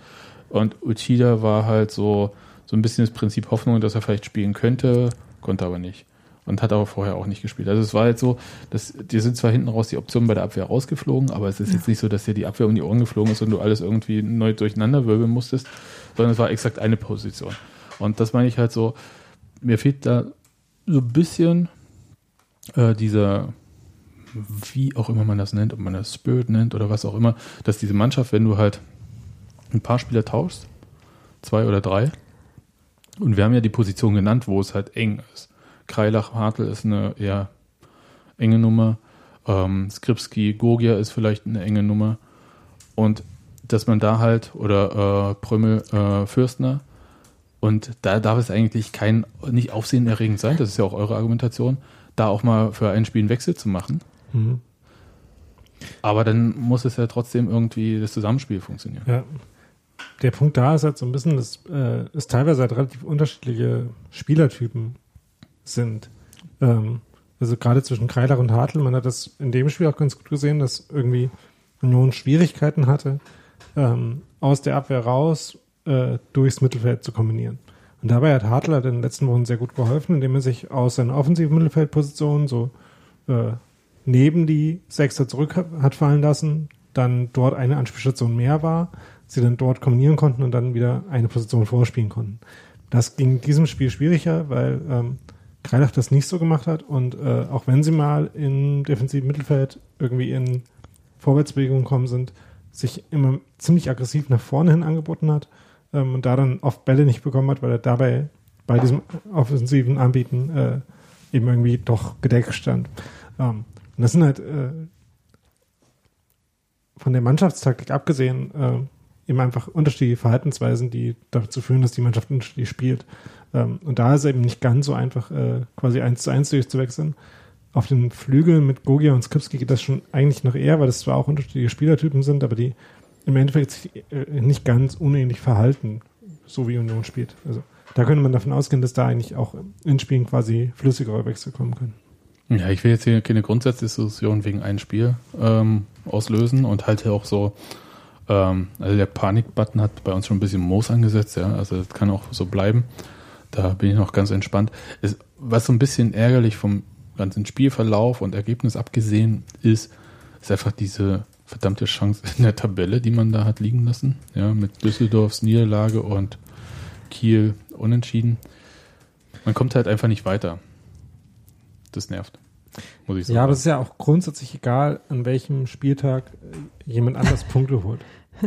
Und Uchida war halt so, so ein bisschen das Prinzip Hoffnung, dass er vielleicht spielen könnte, konnte aber nicht. Und hat aber vorher auch nicht gespielt. Also es war jetzt so, dass dir sind zwar hinten raus die Optionen bei der Abwehr rausgeflogen, aber es ist ja. jetzt nicht so, dass dir die Abwehr um die Ohren geflogen ist und du alles irgendwie neu durcheinander wirbeln musstest, sondern es war exakt eine Position. Und das meine ich halt so, mir fehlt da so ein bisschen äh, dieser, wie auch immer man das nennt, ob man das Spirit nennt oder was auch immer, dass diese Mannschaft, wenn du halt ein paar Spieler tauschst, zwei oder drei, und wir haben ja die Position genannt, wo es halt eng ist. Kreilach, Hartl ist eine eher enge Nummer, ähm, Skripski, Gogia ist vielleicht eine enge Nummer und dass man da halt, oder äh, Prömmel, äh, Fürstner, und da darf es eigentlich kein, nicht aufsehenerregend sein, das ist ja auch eure Argumentation, da auch mal für ein Spiel einen Wechsel zu machen. Mhm. Aber dann muss es ja trotzdem irgendwie das Zusammenspiel funktionieren. Ja. Der Punkt da ist halt so ein bisschen, dass äh, es teilweise halt relativ unterschiedliche Spielertypen sind. Ähm, also gerade zwischen Kreilach und Hartl, man hat das in dem Spiel auch ganz gut gesehen, dass irgendwie Union Schwierigkeiten hatte, ähm, aus der Abwehr raus äh, durchs Mittelfeld zu kombinieren. Und dabei hat Hartler in den letzten Wochen sehr gut geholfen, indem er sich aus seiner offensiven Mittelfeldposition so äh, neben die Sechster zurück hat fallen lassen, dann dort eine Anspielstation mehr war, sie dann dort kombinieren konnten und dann wieder eine Position vorspielen konnten. Das ging in diesem Spiel schwieriger, weil ähm, Kreilach das nicht so gemacht hat und äh, auch wenn sie mal im defensiven Mittelfeld irgendwie in Vorwärtsbewegung gekommen sind, sich immer ziemlich aggressiv nach vorne hin angeboten hat ähm, und da dann oft Bälle nicht bekommen hat, weil er dabei bei diesem offensiven Anbieten äh, eben irgendwie doch gedeckt stand. Ähm, und das sind halt äh, von der Mannschaftstaktik abgesehen äh, eben einfach unterschiedliche Verhaltensweisen, die dazu führen, dass die Mannschaft unterschiedlich spielt. Ähm, und da ist es eben nicht ganz so einfach, äh, quasi eins zu eins durchzuwechseln. Auf den Flügeln mit Gogia und Skripski geht das schon eigentlich noch eher, weil das zwar auch unterschiedliche Spielertypen sind, aber die im Endeffekt sich äh, nicht ganz unähnlich verhalten, so wie Union spielt. Also da könnte man davon ausgehen, dass da eigentlich auch in Spielen quasi flüssigere Wechsel kommen können. Ja, ich will jetzt hier keine Grundsatzdiskussion wegen einem Spiel ähm, auslösen und halte auch so, ähm, also der Panik-Button hat bei uns schon ein bisschen Moos angesetzt, ja, also das kann auch so bleiben. Da bin ich noch ganz entspannt. Es, was so ein bisschen ärgerlich vom ganzen Spielverlauf und Ergebnis abgesehen ist, ist einfach diese verdammte Chance in der Tabelle, die man da hat liegen lassen. Ja, mit Düsseldorfs Niederlage und Kiel unentschieden. Man kommt halt einfach nicht weiter. Das nervt. Muss ich sagen. Ja, aber es ist ja auch grundsätzlich egal, an welchem Spieltag äh, jemand anders <laughs> Punkte holt.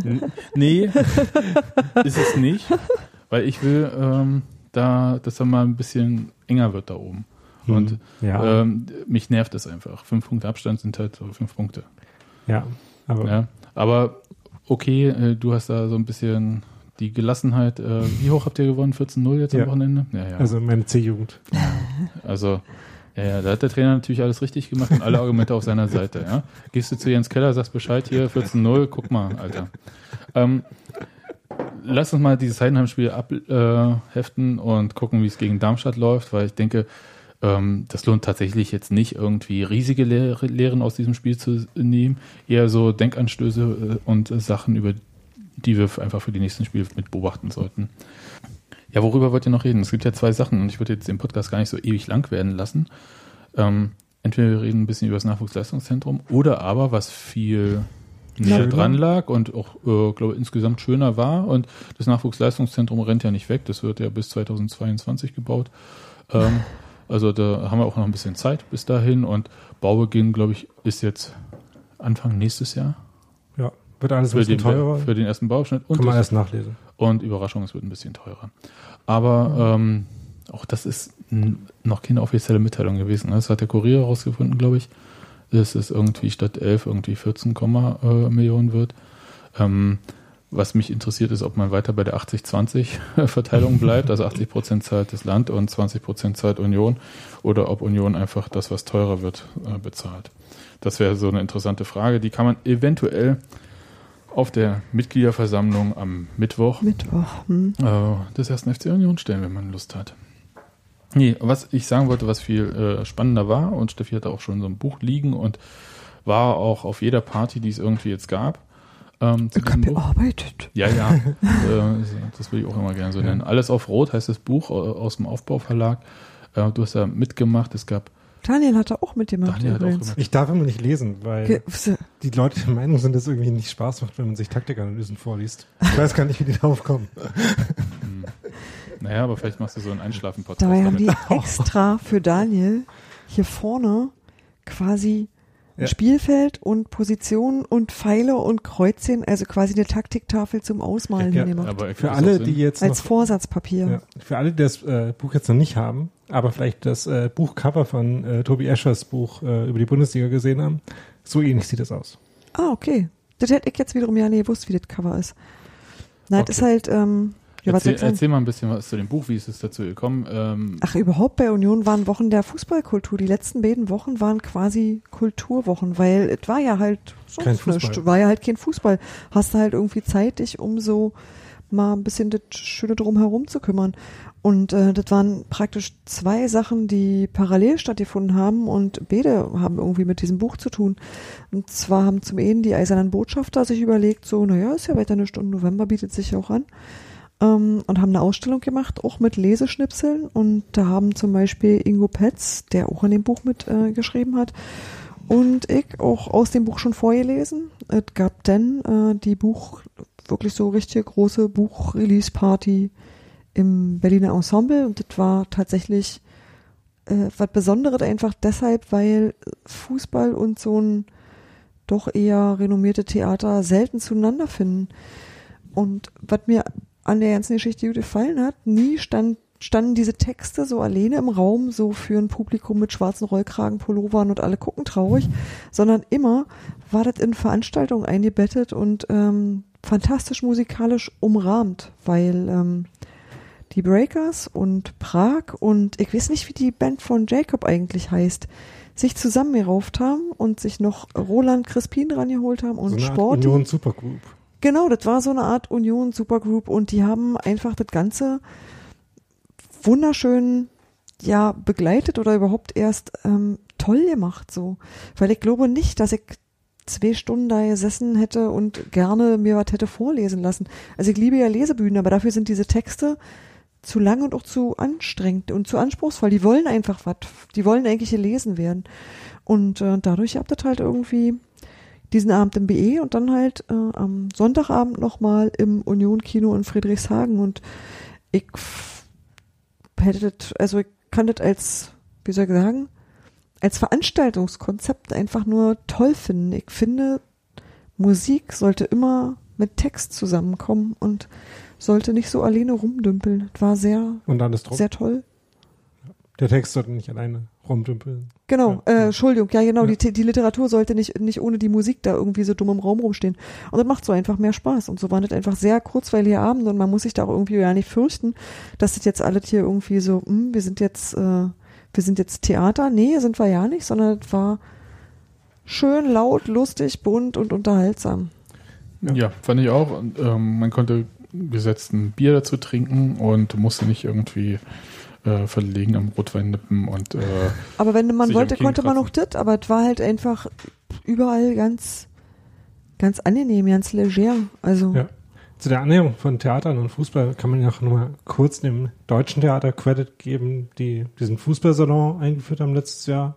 N- Nee, ist es nicht. Weil ich will, ähm, da, dass er mal ein bisschen enger wird da oben. Und ja, ähm, mich nervt es einfach. Fünf Punkte Abstand sind halt so fünf Punkte. ja, aber Ja. Aber okay, äh, du hast da so ein bisschen die Gelassenheit. Äh, wie hoch habt ihr gewonnen? 14-0 jetzt Ja. am Wochenende? Ja, ja. also meine C-Jugend. Also, ja, ja, da hat der Trainer natürlich alles richtig gemacht und alle Argumente auf seiner Seite, ja. Gehst du zu Jens Keller, sagst Bescheid, hier 14-0, guck mal, Alter. Ähm, lass uns mal dieses Heidenheim-Spiel abheften und gucken, wie es gegen Darmstadt läuft, weil ich denke, ähm, das lohnt tatsächlich jetzt nicht irgendwie riesige Lehre, Lehren aus diesem Spiel zu nehmen, eher so Denkanstöße äh, und äh, Sachen, über die wir einfach für die nächsten Spiele mit beobachten sollten. Ja, worüber wollt ihr noch reden? Es gibt ja zwei Sachen und ich würde jetzt den Podcast gar nicht so ewig lang werden lassen. Ähm, entweder wir reden ein bisschen über das Nachwuchsleistungszentrum oder aber, was viel näher dran lag und auch, äh, glaube insgesamt schöner war. Und das Nachwuchsleistungszentrum rennt ja nicht weg. Das wird ja bis 2022 gebaut. Ähm, <laughs> also da haben wir auch noch ein bisschen Zeit bis dahin. Und Baubeginn, glaube ich, ist jetzt Anfang nächstes Jahr Ja, wird alles ein für bisschen den, teurer. für den ersten Bauabschnitt. Und Kann man erst nachlesen. Und Überraschung, es wird ein bisschen teurer. Aber ähm, auch das ist noch keine offizielle Mitteilung gewesen. Das hat der Kurier herausgefunden, glaube ich, dass es irgendwie statt 11 irgendwie 14, Komma, äh, Millionen wird. Ähm, was mich interessiert ist, ob man weiter bei der 80-20-Verteilung <laughs> <laughs> bleibt, also 80 Prozent zahlt das Land und 20 Prozent zahlt Union, oder ob Union einfach das, was teurer wird, äh, bezahlt. Das wäre so eine interessante Frage. Die kann man eventuell auf der Mitgliederversammlung am Mittwoch Mittwoch. Hm. äh, des ersten FC Union stellen, wenn man Lust hat. Nee, was ich sagen wollte, was viel äh, spannender war, und Steffi hatte auch schon so ein Buch liegen und war auch auf jeder Party, die es irgendwie jetzt gab. Ähm, zu Ich habe gearbeitet. Ja, ja, <laughs> äh, das will ich auch immer gerne so nennen. Alles auf Rot heißt das Buch äh, aus dem Aufbauverlag. Äh, du hast da mitgemacht, es gab Daniel hat da auch mitgemacht Daniel hat auch übrigens. gemacht. Ich darf immer nicht lesen, weil Ge- die Leute der Meinung sind, dass es irgendwie nicht Spaß macht, wenn man sich Taktikanalysen vorliest. Ich weiß gar nicht, wie die darauf kommen. Hm. Naja, aber vielleicht machst du so einen Einschlafen-Podcast. Dabei haben damit. die extra für Daniel hier vorne quasi ein Ja. Spielfeld und Positionen und Pfeile und Kreuzchen, also quasi eine Taktiktafel zum Ausmalen Ja, hingemacht. aber Für alle, die jetzt Als noch, Vorsatzpapier. ja, für alle, die das äh, Buch jetzt noch nicht haben, aber vielleicht das äh, Buchcover von äh, Tobi Eschers Buch äh, über die Bundesliga gesehen haben, so ähnlich sieht das aus. Ah, okay. Das hätte ich jetzt wiederum ja nie gewusst, wie das Cover ist. Na, das ist Okay. halt, ähm, ja, erzähl, erzähl mal ein bisschen was zu dem Buch, wie ist es dazu gekommen? Ähm, Ach, überhaupt bei Union waren Wochen der Fußballkultur. Die letzten beiden Wochen waren quasi Kulturwochen, weil es war ja halt sonst Kein nichts. Fußball. war ja halt kein Fußball. Hast du halt irgendwie Zeit, dich um so mal ein bisschen das Schöne drumherum zu kümmern. Und äh, das waren praktisch zwei Sachen, die parallel stattgefunden haben und beide haben irgendwie mit diesem Buch zu tun. Und zwar haben zum einen die Eisernen Botschafter sich überlegt, so, naja, ist ja weiter eine Stunde November, bietet sich auch an ähm, und haben eine Ausstellung gemacht, auch mit Leseschnipseln. Und da haben zum Beispiel Ingo Petz, der auch in dem Buch mit äh, hat, und ich auch aus dem Buch schon vorgelesen. Es gab dann äh, die Buch, wirklich so richtig große Buch-Release-Party im Berliner Ensemble. Und das war tatsächlich äh, was Besonderes einfach deshalb, weil Fußball und so ein doch eher renommierte Theater selten zueinander finden. Und was mir an der ganzen Geschichte gut gefallen hat, nie stand, standen diese Texte so alleine im Raum, so für ein Publikum mit schwarzen Rollkragenpullovern und alle gucken traurig, sondern immer war das in Veranstaltungen eingebettet und ähm, fantastisch musikalisch umrahmt, weil ähm, die Breakers und Prag und ich weiß nicht, wie die Band von Jacob eigentlich heißt, sich zusammengerauft haben und sich noch Roland Crispin dran geholt haben und so eine Art Sport. Union Supergroup. Genau, das war so eine Art Union Supergroup und die haben einfach das Ganze wunderschön ja begleitet oder überhaupt erst ähm, toll gemacht so, weil ich glaube nicht, dass ich zwei Stunden da gesessen hätte und gerne mir was hätte vorlesen lassen. Also ich liebe ja Lesebühnen, aber dafür sind diese Texte zu lang und auch zu anstrengend und zu anspruchsvoll. Die wollen einfach was. Die wollen eigentlich gelesen werden. Und äh, dadurch habt ihr halt irgendwie diesen Abend im BE und dann halt äh, am Sonntagabend nochmal im Union-Kino in Friedrichshagen und ich hätte das, also ich kann das als, wie soll ich sagen, als Veranstaltungskonzept einfach nur toll finden. Ich finde, Musik sollte immer mit Text zusammenkommen und sollte nicht so alleine rumdümpeln. Das war sehr, sehr toll. Der Text sollte nicht alleine rumdümpeln. Genau, Ja, äh, ja. Entschuldigung, ja genau, Ja. Die, die Literatur sollte nicht, nicht ohne die Musik da irgendwie so dumm im Raum rumstehen. Und das macht so einfach mehr Spaß. Und so waren das einfach sehr kurzweilige Abende und man muss sich da auch irgendwie ja nicht fürchten, dass das jetzt alles hier irgendwie so, hm, wir sind jetzt, äh, wir sind jetzt Theater. Nee, sind wir ja nicht, sondern es war schön, laut, lustig, bunt und unterhaltsam. Ja. Ja, fand ich auch. Und, ähm, man konnte gesetzt ein Bier dazu trinken und musste nicht irgendwie äh, verlegen am Rotwein nippen und äh, Aber wenn man wollte, konnte man auch das, aber es war halt einfach überall ganz, ganz angenehm, ganz leger. Also, Ja. Zu der Annäherung von Theatern und Fußball kann man ja auch nochmal kurz dem deutschen Theater Credit geben, die diesen Fußballsalon eingeführt haben letztes Jahr,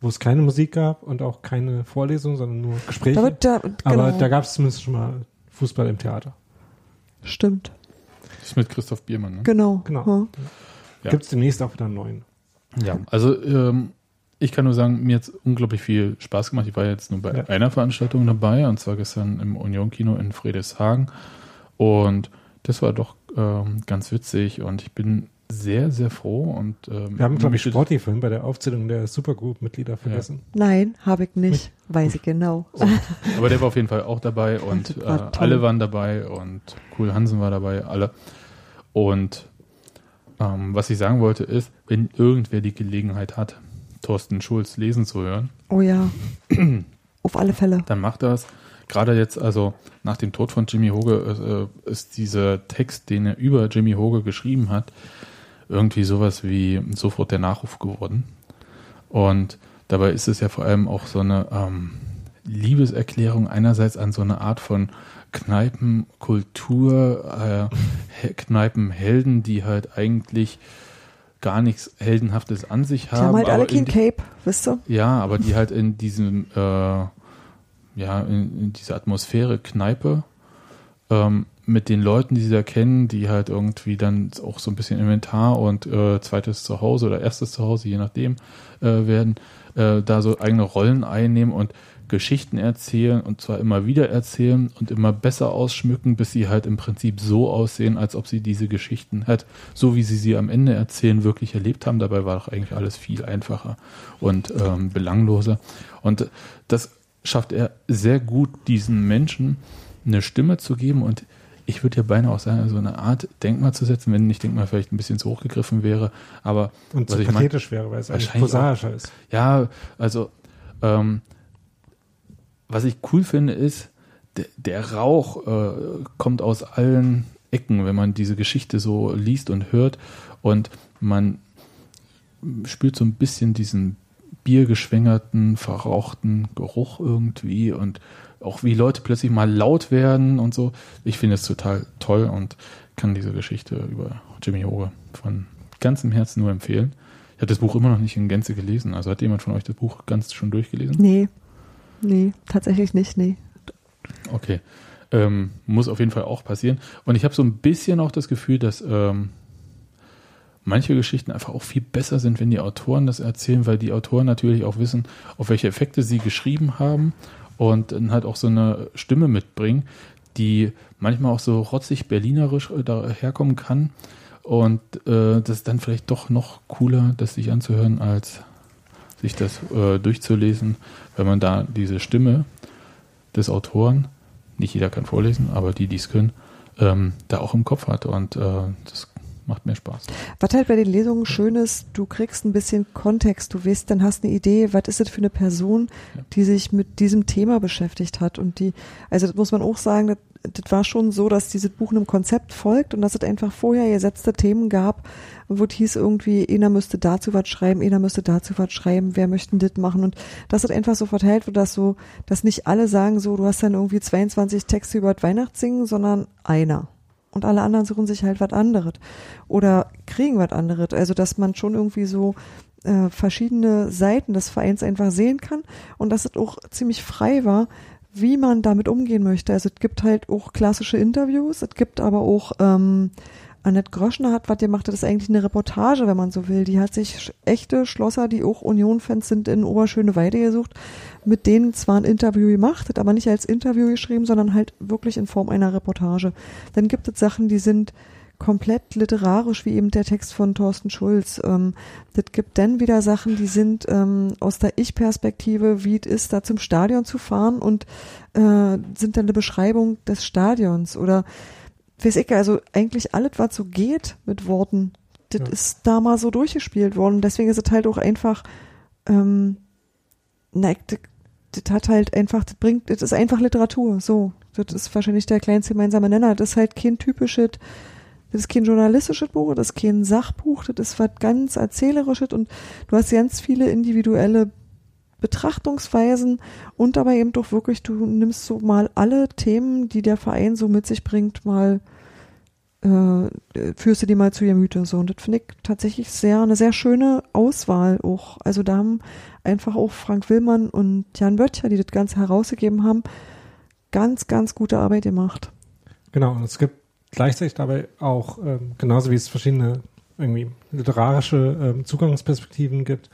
wo es keine Musik gab und auch keine Vorlesung, sondern nur Gespräche. da wird da, genau, Aber da gab es zumindest schon mal Fußball im Theater. Stimmt, das ist mit Christoph Biermann. Ne? genau. Genau. Ja. Gibt es demnächst auch wieder einen neuen. Ja, also ähm, ich kann nur sagen, mir hat es unglaublich viel Spaß gemacht. Ich war jetzt nur bei Ja. einer Veranstaltung dabei, und zwar gestern im Union-Kino in Friedrichshagen. Und das war doch ähm, ganz witzig und ich bin sehr, sehr froh. Und, ähm, Wir haben, glaube ich, Sporty vorhin bei der Aufzählung der Supergroup-Mitglieder vergessen. Nein, habe ich nicht. Weiß ich genau. Aber der war auf jeden Fall auch dabei <laughs> und äh, war alle waren dabei und Cool Hansen war dabei, alle. Und ähm, was ich sagen wollte ist, wenn irgendwer die Gelegenheit hat, Thorsten Schulz lesen zu hören, Oh ja. <clears throat> Auf alle Fälle. dann macht das. Gerade jetzt, also nach dem Tod von Jimmy Hoge, äh, ist dieser Text, den er über Jimmy Hoge geschrieben hat, irgendwie sowas wie sofort der Nachruf geworden. Und dabei ist es ja vor allem auch so eine ähm, Liebeserklärung einerseits an so eine Art von Kneipenkultur, äh, He- Kneipenhelden, die halt eigentlich gar nichts Heldenhaftes an sich Die haben. haben halt alle kein Cape, wisst ihr? ja, aber die halt in diesem, äh, ja, in, in dieser Atmosphäre Kneipe ähm, mit den Leuten, die sie da kennen, die halt irgendwie dann auch so ein bisschen Inventar und äh, zweites Zuhause oder erstes Zuhause, je nachdem, äh, werden, äh, da so eigene Rollen einnehmen und Geschichten erzählen und zwar immer wieder erzählen und immer besser ausschmücken, bis sie halt im Prinzip so aussehen, als ob sie diese Geschichten halt, so wie sie sie am Ende erzählen, wirklich erlebt haben. Dabei war doch eigentlich alles viel einfacher und ähm, belangloser. Und das schafft er sehr gut, diesen Menschen eine Stimme zu geben und ich würde ja beinahe auch sagen, so eine Art Denkmal zu setzen, wenn nicht Denkmal vielleicht ein bisschen zu hoch gegriffen wäre, aber Und Was so ich mein- pathetisch wäre, weil es eigentlich prosaischer ist. ja, also ähm, was ich cool finde ist, der, der Rauch äh, kommt aus allen Ecken, wenn man diese Geschichte so liest und hört. Und man spürt so ein bisschen diesen biergeschwängerten, verrauchten Geruch irgendwie. Und auch wie Leute plötzlich mal laut werden und so. Ich finde es total toll und kann diese Geschichte über Jimmy Hoge von ganzem Herzen nur empfehlen. Ich habe das Buch immer noch nicht in Gänze gelesen. Also hat jemand von euch das Buch ganz schon durchgelesen? Nee. Nee, tatsächlich nicht, nee. Okay. Ähm, muss auf jeden Fall auch passieren. Und ich habe so ein bisschen auch das Gefühl, dass ähm, manche Geschichten einfach auch viel besser sind, wenn die Autoren das erzählen, weil die Autoren natürlich auch wissen, auf welche Effekte sie geschrieben haben und dann halt auch so eine Stimme mitbringen, die manchmal auch so rotzig berlinerisch äh, daherkommen kann. Und äh, das ist dann vielleicht doch noch cooler, das sich anzuhören, als sich das äh, durchzulesen, wenn man da diese Stimme des Autoren, nicht jeder kann vorlesen, aber die, die es können, ähm, da auch im Kopf hat. Und äh, das macht mir Spaß. Was halt bei den Lesungen schön ist, du kriegst ein bisschen Kontext, du weißt, dann hast eine Idee, was ist das für eine Person, die sich mit diesem Thema beschäftigt hat? Und die, also das muss man auch sagen, das, das war schon so, dass dieses Buch einem Konzept folgt und dass es einfach vorher gesetzte Themen gab, wo es hieß irgendwie, einer müsste dazu was schreiben, einer müsste dazu was schreiben, wer möchten das machen? Und dass es einfach so verteilt wird, dass so, dass nicht alle sagen so, du hast dann irgendwie 22 Texte über das Weihnachtssingen, sondern einer. Und alle anderen suchen sich halt was anderes oder kriegen was anderes. Also dass man schon irgendwie so äh, verschiedene Seiten des Vereins einfach sehen kann und dass es auch ziemlich frei war, wie man damit umgehen möchte. Also es gibt halt auch klassische Interviews, es gibt aber auch ähm, Annette Groschner hat was gemacht, das ist eigentlich eine Reportage, wenn man so will. Die hat sich echte Schlosser, die auch Union-Fans sind, in Oberschöneweide gesucht, mit denen zwar ein Interview gemacht, hat aber nicht als Interview geschrieben, sondern halt wirklich in Form einer Reportage. Dann gibt es Sachen, die sind komplett literarisch, wie eben der Text von Thorsten Schulz. Ähm, das gibt dann wieder Sachen, die sind ähm, aus der Ich-Perspektive, wie es ist, da zum Stadion zu fahren und äh, sind dann eine Beschreibung des Stadions oder weiß ich, also eigentlich alles, was so geht mit Worten, das ja. ist da mal so durchgespielt worden. Deswegen ist es halt auch einfach, ähm, na, das, das hat halt einfach, das bringt, das ist einfach Literatur, so. Das ist wahrscheinlich der kleinste gemeinsame Nenner. Das ist halt kein typisches, das ist kein journalistisches Buch, das ist kein Sachbuch, das ist was ganz erzählerisches und du hast ganz viele individuelle Betrachtungsweisen und dabei eben doch wirklich, du nimmst so mal alle Themen, die der Verein so mit sich bringt, mal äh, führst du die mal zu ihr Mythe. So. Und das finde ich tatsächlich sehr, eine sehr schöne Auswahl auch. Also da haben einfach auch Frank Willmann und Jan Böttcher, die das Ganze herausgegeben haben, ganz, ganz gute Arbeit gemacht. Genau, und es gibt gleichzeitig dabei auch, ähm, genauso wie es verschiedene irgendwie literarische ähm, Zugangsperspektiven gibt,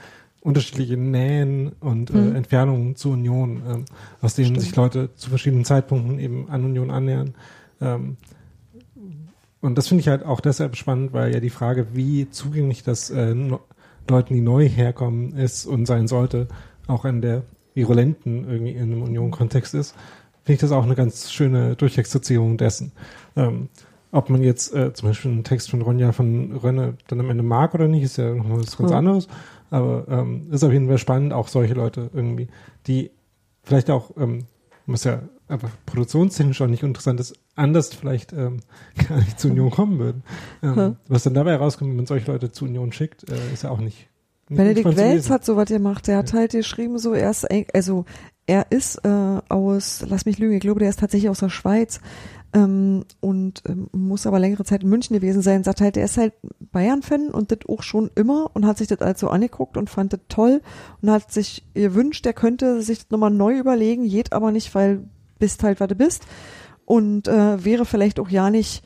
unterschiedliche Nähen und äh, mhm. Entfernungen zur Union, ähm, aus denen Stimmt. sich Leute zu verschiedenen Zeitpunkten eben an Union annähern. Ähm, und das finde ich halt auch deshalb spannend, weil ja die Frage, wie zugänglich das äh, no Leuten, die neu herkommen, ist und sein sollte, auch in der virulenten irgendwie in einem Union-Kontext ist, finde ich das auch eine ganz schöne Durchexerzierung dessen. Ähm, ob man jetzt äh, zum Beispiel einen Text von Ronja von Rönne dann am Ende mag oder nicht, ist ja nochmal was ganz anderes. Aber ähm, ist auf jeden Fall spannend, auch solche Leute irgendwie, die vielleicht auch, ähm, was ja einfach produktionstechnisch auch nicht interessant ist, anders vielleicht ähm, <laughs> gar nicht zur Union kommen würden. Ähm, hm. Was dann dabei rauskommt, wenn man solche Leute zur Union schickt, äh, ist ja auch nicht. nicht Benedikt Welz hat sowas gemacht. Der hat halt geschrieben, so erst, also er ist äh, aus, lass mich lügen, ich glaube, der ist tatsächlich aus der Schweiz ähm, und ähm, muss aber längere Zeit in München gewesen sein. Sagt halt, er ist halt Bayern-Fan und das auch schon immer und hat sich das also angeguckt und fand das toll und hat sich gewünscht, er könnte sich das nochmal neu überlegen, geht aber nicht, weil bist halt, was du bist und äh, wäre vielleicht auch ja nicht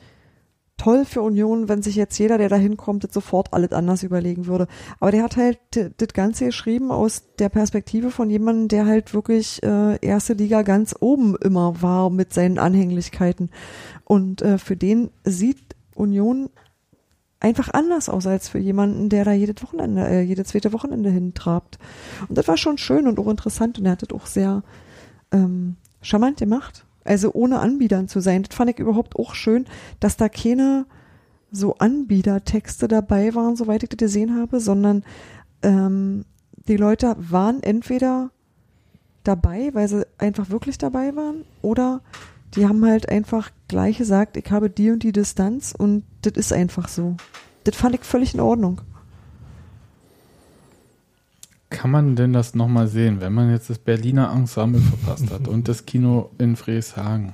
toll für Union, wenn sich jetzt jeder, der da hinkommt, sofort alles anders überlegen würde. Aber der hat halt das Ganze geschrieben aus der Perspektive von jemandem, der halt wirklich äh, erste Liga ganz oben immer war mit seinen Anhänglichkeiten. Und äh, für den sieht Union einfach anders aus als für jemanden, der da jedes Wochenende, äh, jedes zweite Wochenende hintrabt. Und das war schon schön und auch interessant und er hat das auch sehr ähm, charmant gemacht. Also ohne Anbietern zu sein. Das fand ich überhaupt auch schön, dass da keine so Anbietertexte dabei waren, soweit ich das gesehen habe, sondern ähm, die Leute waren entweder dabei, weil sie einfach wirklich dabei waren, oder die haben halt einfach gleich gesagt, ich habe die und die Distanz und das ist einfach so. Das fand ich völlig in Ordnung kann man denn das nochmal sehen, wenn man jetzt das Berliner Ensemble verpasst hat und das Kino in Frieshagen?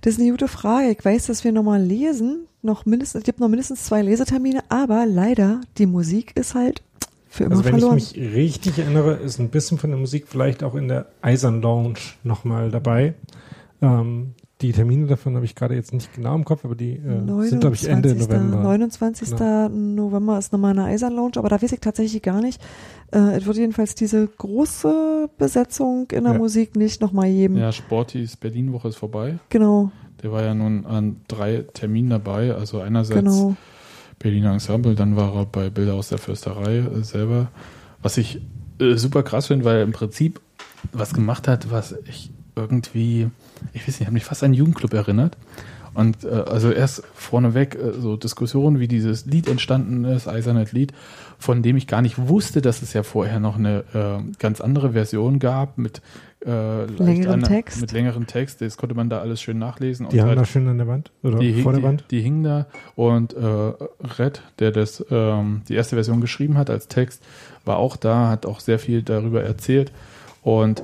Das ist eine gute Frage. Ich weiß, dass wir nochmal lesen. Noch mindestens, es gibt noch mindestens zwei Lesetermine, aber leider, die Musik ist halt für immer also wenn verloren. ich mich richtig erinnere, ist ein bisschen von der Musik vielleicht auch in der Eisern Lounge nochmal dabei. Ähm, die Termine davon habe ich gerade jetzt nicht genau im Kopf, aber die äh, sind, glaube ich, Ende November. 29. Genau. November ist nochmal eine Eisern Lounge, aber da weiß ich tatsächlich gar nicht. Äh, es wird jedenfalls diese große Besetzung in der ja. Musik nicht nochmal geben. Ja, Sportis Berlin-Woche ist vorbei. Genau. Der war ja nun an drei Terminen dabei. Also einerseits genau. Berliner Ensemble, dann war er bei Bilder aus der Fürsterei äh, selber. Was ich äh, super krass finde, weil im Prinzip was gemacht hat, was ich irgendwie ich weiß nicht, hat mich fast an einen Jugendclub erinnert. Und äh, also erst vorneweg äh, so Diskussionen, wie dieses Lied entstanden ist, Eisernet Lied, von dem ich gar nicht wusste, dass es ja vorher noch eine äh, ganz andere Version gab mit äh, längeren Text. Mit längeren Text. Das konnte man da alles schön nachlesen. Die haben da schön an der Wand oder die, vor der die, Wand? Die, hingen da und äh, Red, der das ähm, die erste Version geschrieben hat als Text, war auch da, hat auch sehr viel darüber erzählt und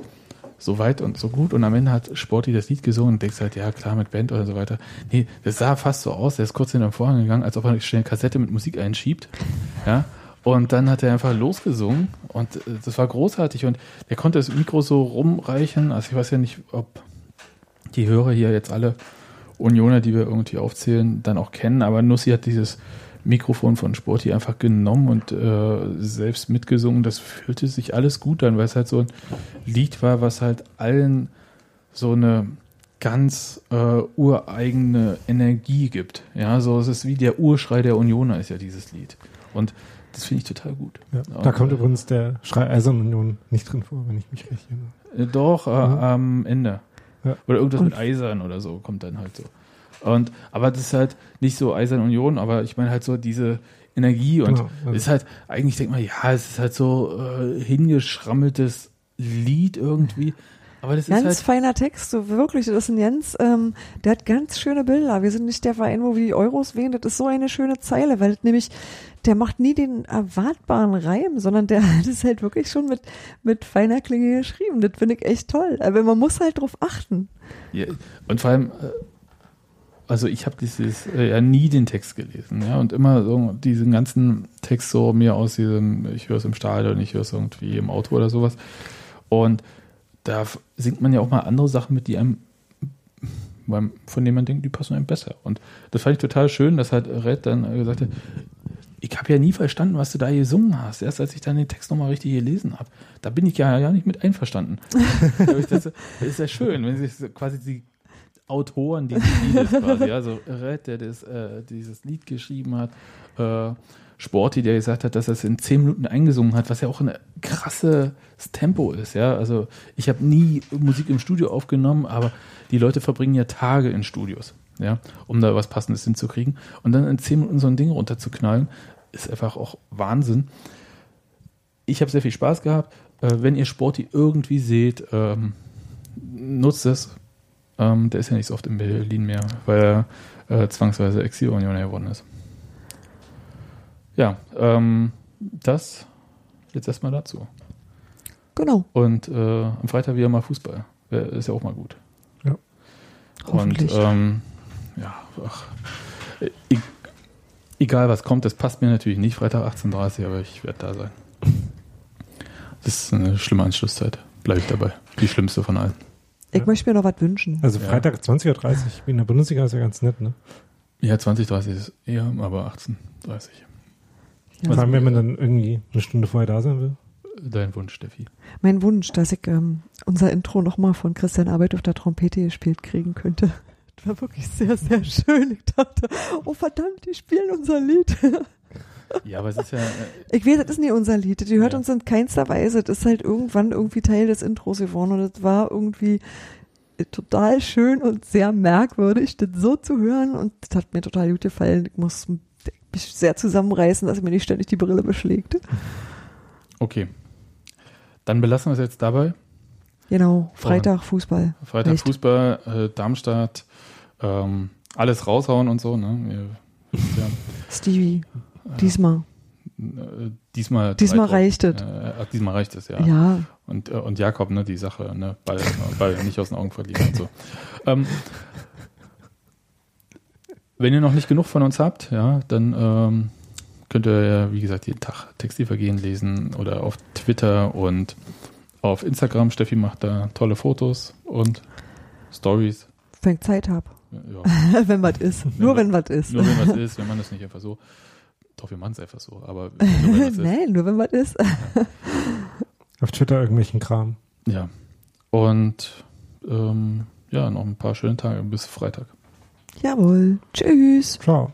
so weit und so gut und am Ende hat Sporty das Lied gesungen und denkst halt, ja klar, mit Band oder so weiter. Nee, das sah fast so aus, der ist kurz in den Vorhang gegangen, als ob er schnell eine Kassette mit Musik einschiebt. Ja. Und dann hat er einfach losgesungen und äh, das war großartig und er konnte das Mikro so rumreichen. Also ich weiß ja nicht, ob die Hörer hier jetzt alle Unioner, die wir irgendwie aufzählen, dann auch kennen, aber Nussi hat dieses Mikrofon von Sporty einfach genommen und äh, selbst mitgesungen. Das fühlte sich alles gut an, weil es halt so ein Lied war, was halt allen so eine ganz äh, ureigene Energie gibt. Ja, so es ist wie der Urschrei der Unioner ist ja dieses Lied. Und das finde ich total gut. Ja, da kommt übrigens der Schrei Eisern-Union nicht drin vor, wenn ich mich recht erinnere. Äh, doch, äh, mhm. am Ende. Ja. Oder irgendwas und mit Eisern oder so kommt dann halt so. Und, aber das ist halt nicht so Eisern Union, aber ich meine halt so diese Energie und genau, also. ist halt, eigentlich denkt man, ja, es ist halt so äh, hingeschrammeltes Lied irgendwie. Aber das ganz ist halt feiner Text, so wirklich. Das ist ein Jens, ähm, der hat ganz schöne Bilder. Wir sind nicht der Verein, wo wir die Euros wählen. Das ist so eine schöne Zeile, weil nämlich der macht nie den erwartbaren Reim, sondern der <laughs> hat es halt wirklich schon mit, mit feiner Klinge geschrieben. Das finde ich echt toll. Aber man muss halt drauf achten. Ja, und vor allem, äh, also ich habe dieses äh, ja nie den Text gelesen, ja, und immer so diesen ganzen Text so mir aus diesem, ich höre es im Stadion, ich höre es irgendwie im Auto oder sowas. Und da singt man ja auch mal andere Sachen mit, die einem, von denen man denkt, die passen einem besser. Und das fand ich total schön, dass halt Red dann gesagt hat, ich habe ja nie verstanden, was du da gesungen hast. Erst als ich dann den Text nochmal richtig gelesen habe. Da bin ich ja, ja nicht mit einverstanden. <laughs> das, das ist ja schön, wenn sich quasi die Autoren dieses Liedes quasi, also Red, der das, äh, dieses Lied geschrieben hat, äh, Sporty, der gesagt hat, dass er es in zehn Minuten eingesungen hat, was ja auch ein krasses Tempo ist, ja. Also ich habe nie Musik im Studio aufgenommen, aber die Leute verbringen ja Tage in Studios, ja, um da was Passendes hinzukriegen. Und dann in zehn Minuten so ein Ding runterzuknallen, ist einfach auch Wahnsinn. Ich habe sehr viel Spaß gehabt. Äh, wenn ihr Sporty irgendwie seht, ähm, nutzt es, ähm, der ist ja nicht so oft in Berlin mehr, weil er äh, zwangsweise Exilunion geworden ist. Ja, ähm, das jetzt erstmal dazu. Genau. Und äh, am Freitag wieder mal Fußball. Ist ja auch mal gut. Ja. Und ähm, ja, ach, e egal was kommt, das passt mir natürlich nicht, Freitag 18.30 Uhr, aber ich werde da sein. Das ist eine schlimme Anschlusszeit. Bleibe ich dabei. Die schlimmste von allen. Ich möchte mir noch was wünschen. Also Freitag 20.30 Uhr in der Bundesliga ist ja ganz nett, ne? Ja, 20.30 ist eher, aber 18.30 ja. Was haben, wenn man dann irgendwie eine Stunde vorher da sein will? Dein Wunsch, Steffi. Mein Wunsch, dass ich ähm, unser Intro nochmal von Christian Arbeit auf der Trompete gespielt kriegen könnte. Das war wirklich sehr, sehr schön. Ich dachte, oh verdammt, die spielen unser Lied. Ja, aber es ist ja. Äh, ich weiß, das ist nicht unser Lied. Die hört ja. uns in keinster Weise. Das ist halt irgendwann irgendwie Teil des Intros geworden und das war irgendwie total schön und sehr merkwürdig, das so zu hören und das hat mir total gut gefallen. Ich muss mich sehr zusammenreißen, dass mir nicht ständig die Brille beschlägt. Okay. Dann belassen wir es jetzt dabei. Genau, Freitag Fußball. Freitag Echt? Fußball, äh, Darmstadt, ähm, alles raushauen und so. Ne? <laughs> Ja. Stevie. Diesmal. Äh, diesmal, diesmal reicht es. Äh, diesmal reicht es, ja. Ja. Und, äh, und Jakob, ne, die Sache, ne, Ball, <laughs> Ball nicht aus den Augen verlieren und so. Ähm, wenn ihr noch nicht genug von uns habt, ja, dann ähm, könnt ihr ja, wie gesagt, jeden Tag Textilvergehen lesen oder auf Twitter und auf Instagram. Steffi macht da tolle Fotos und Stories. Wenn ich Zeit habe. Ja. <laughs> wenn was ist. Wenn nur wenn was ist. Nur wenn was ist, wenn man das nicht einfach so. Doch, wir machen es einfach so. Aber <laughs> nur, Nein, nur wenn man ist. <laughs> Auf Twitter irgendwelchen Kram. Ja. Und ähm, ja, noch ein paar schöne Tage bis Freitag. Jawohl. Tschüss. Ciao.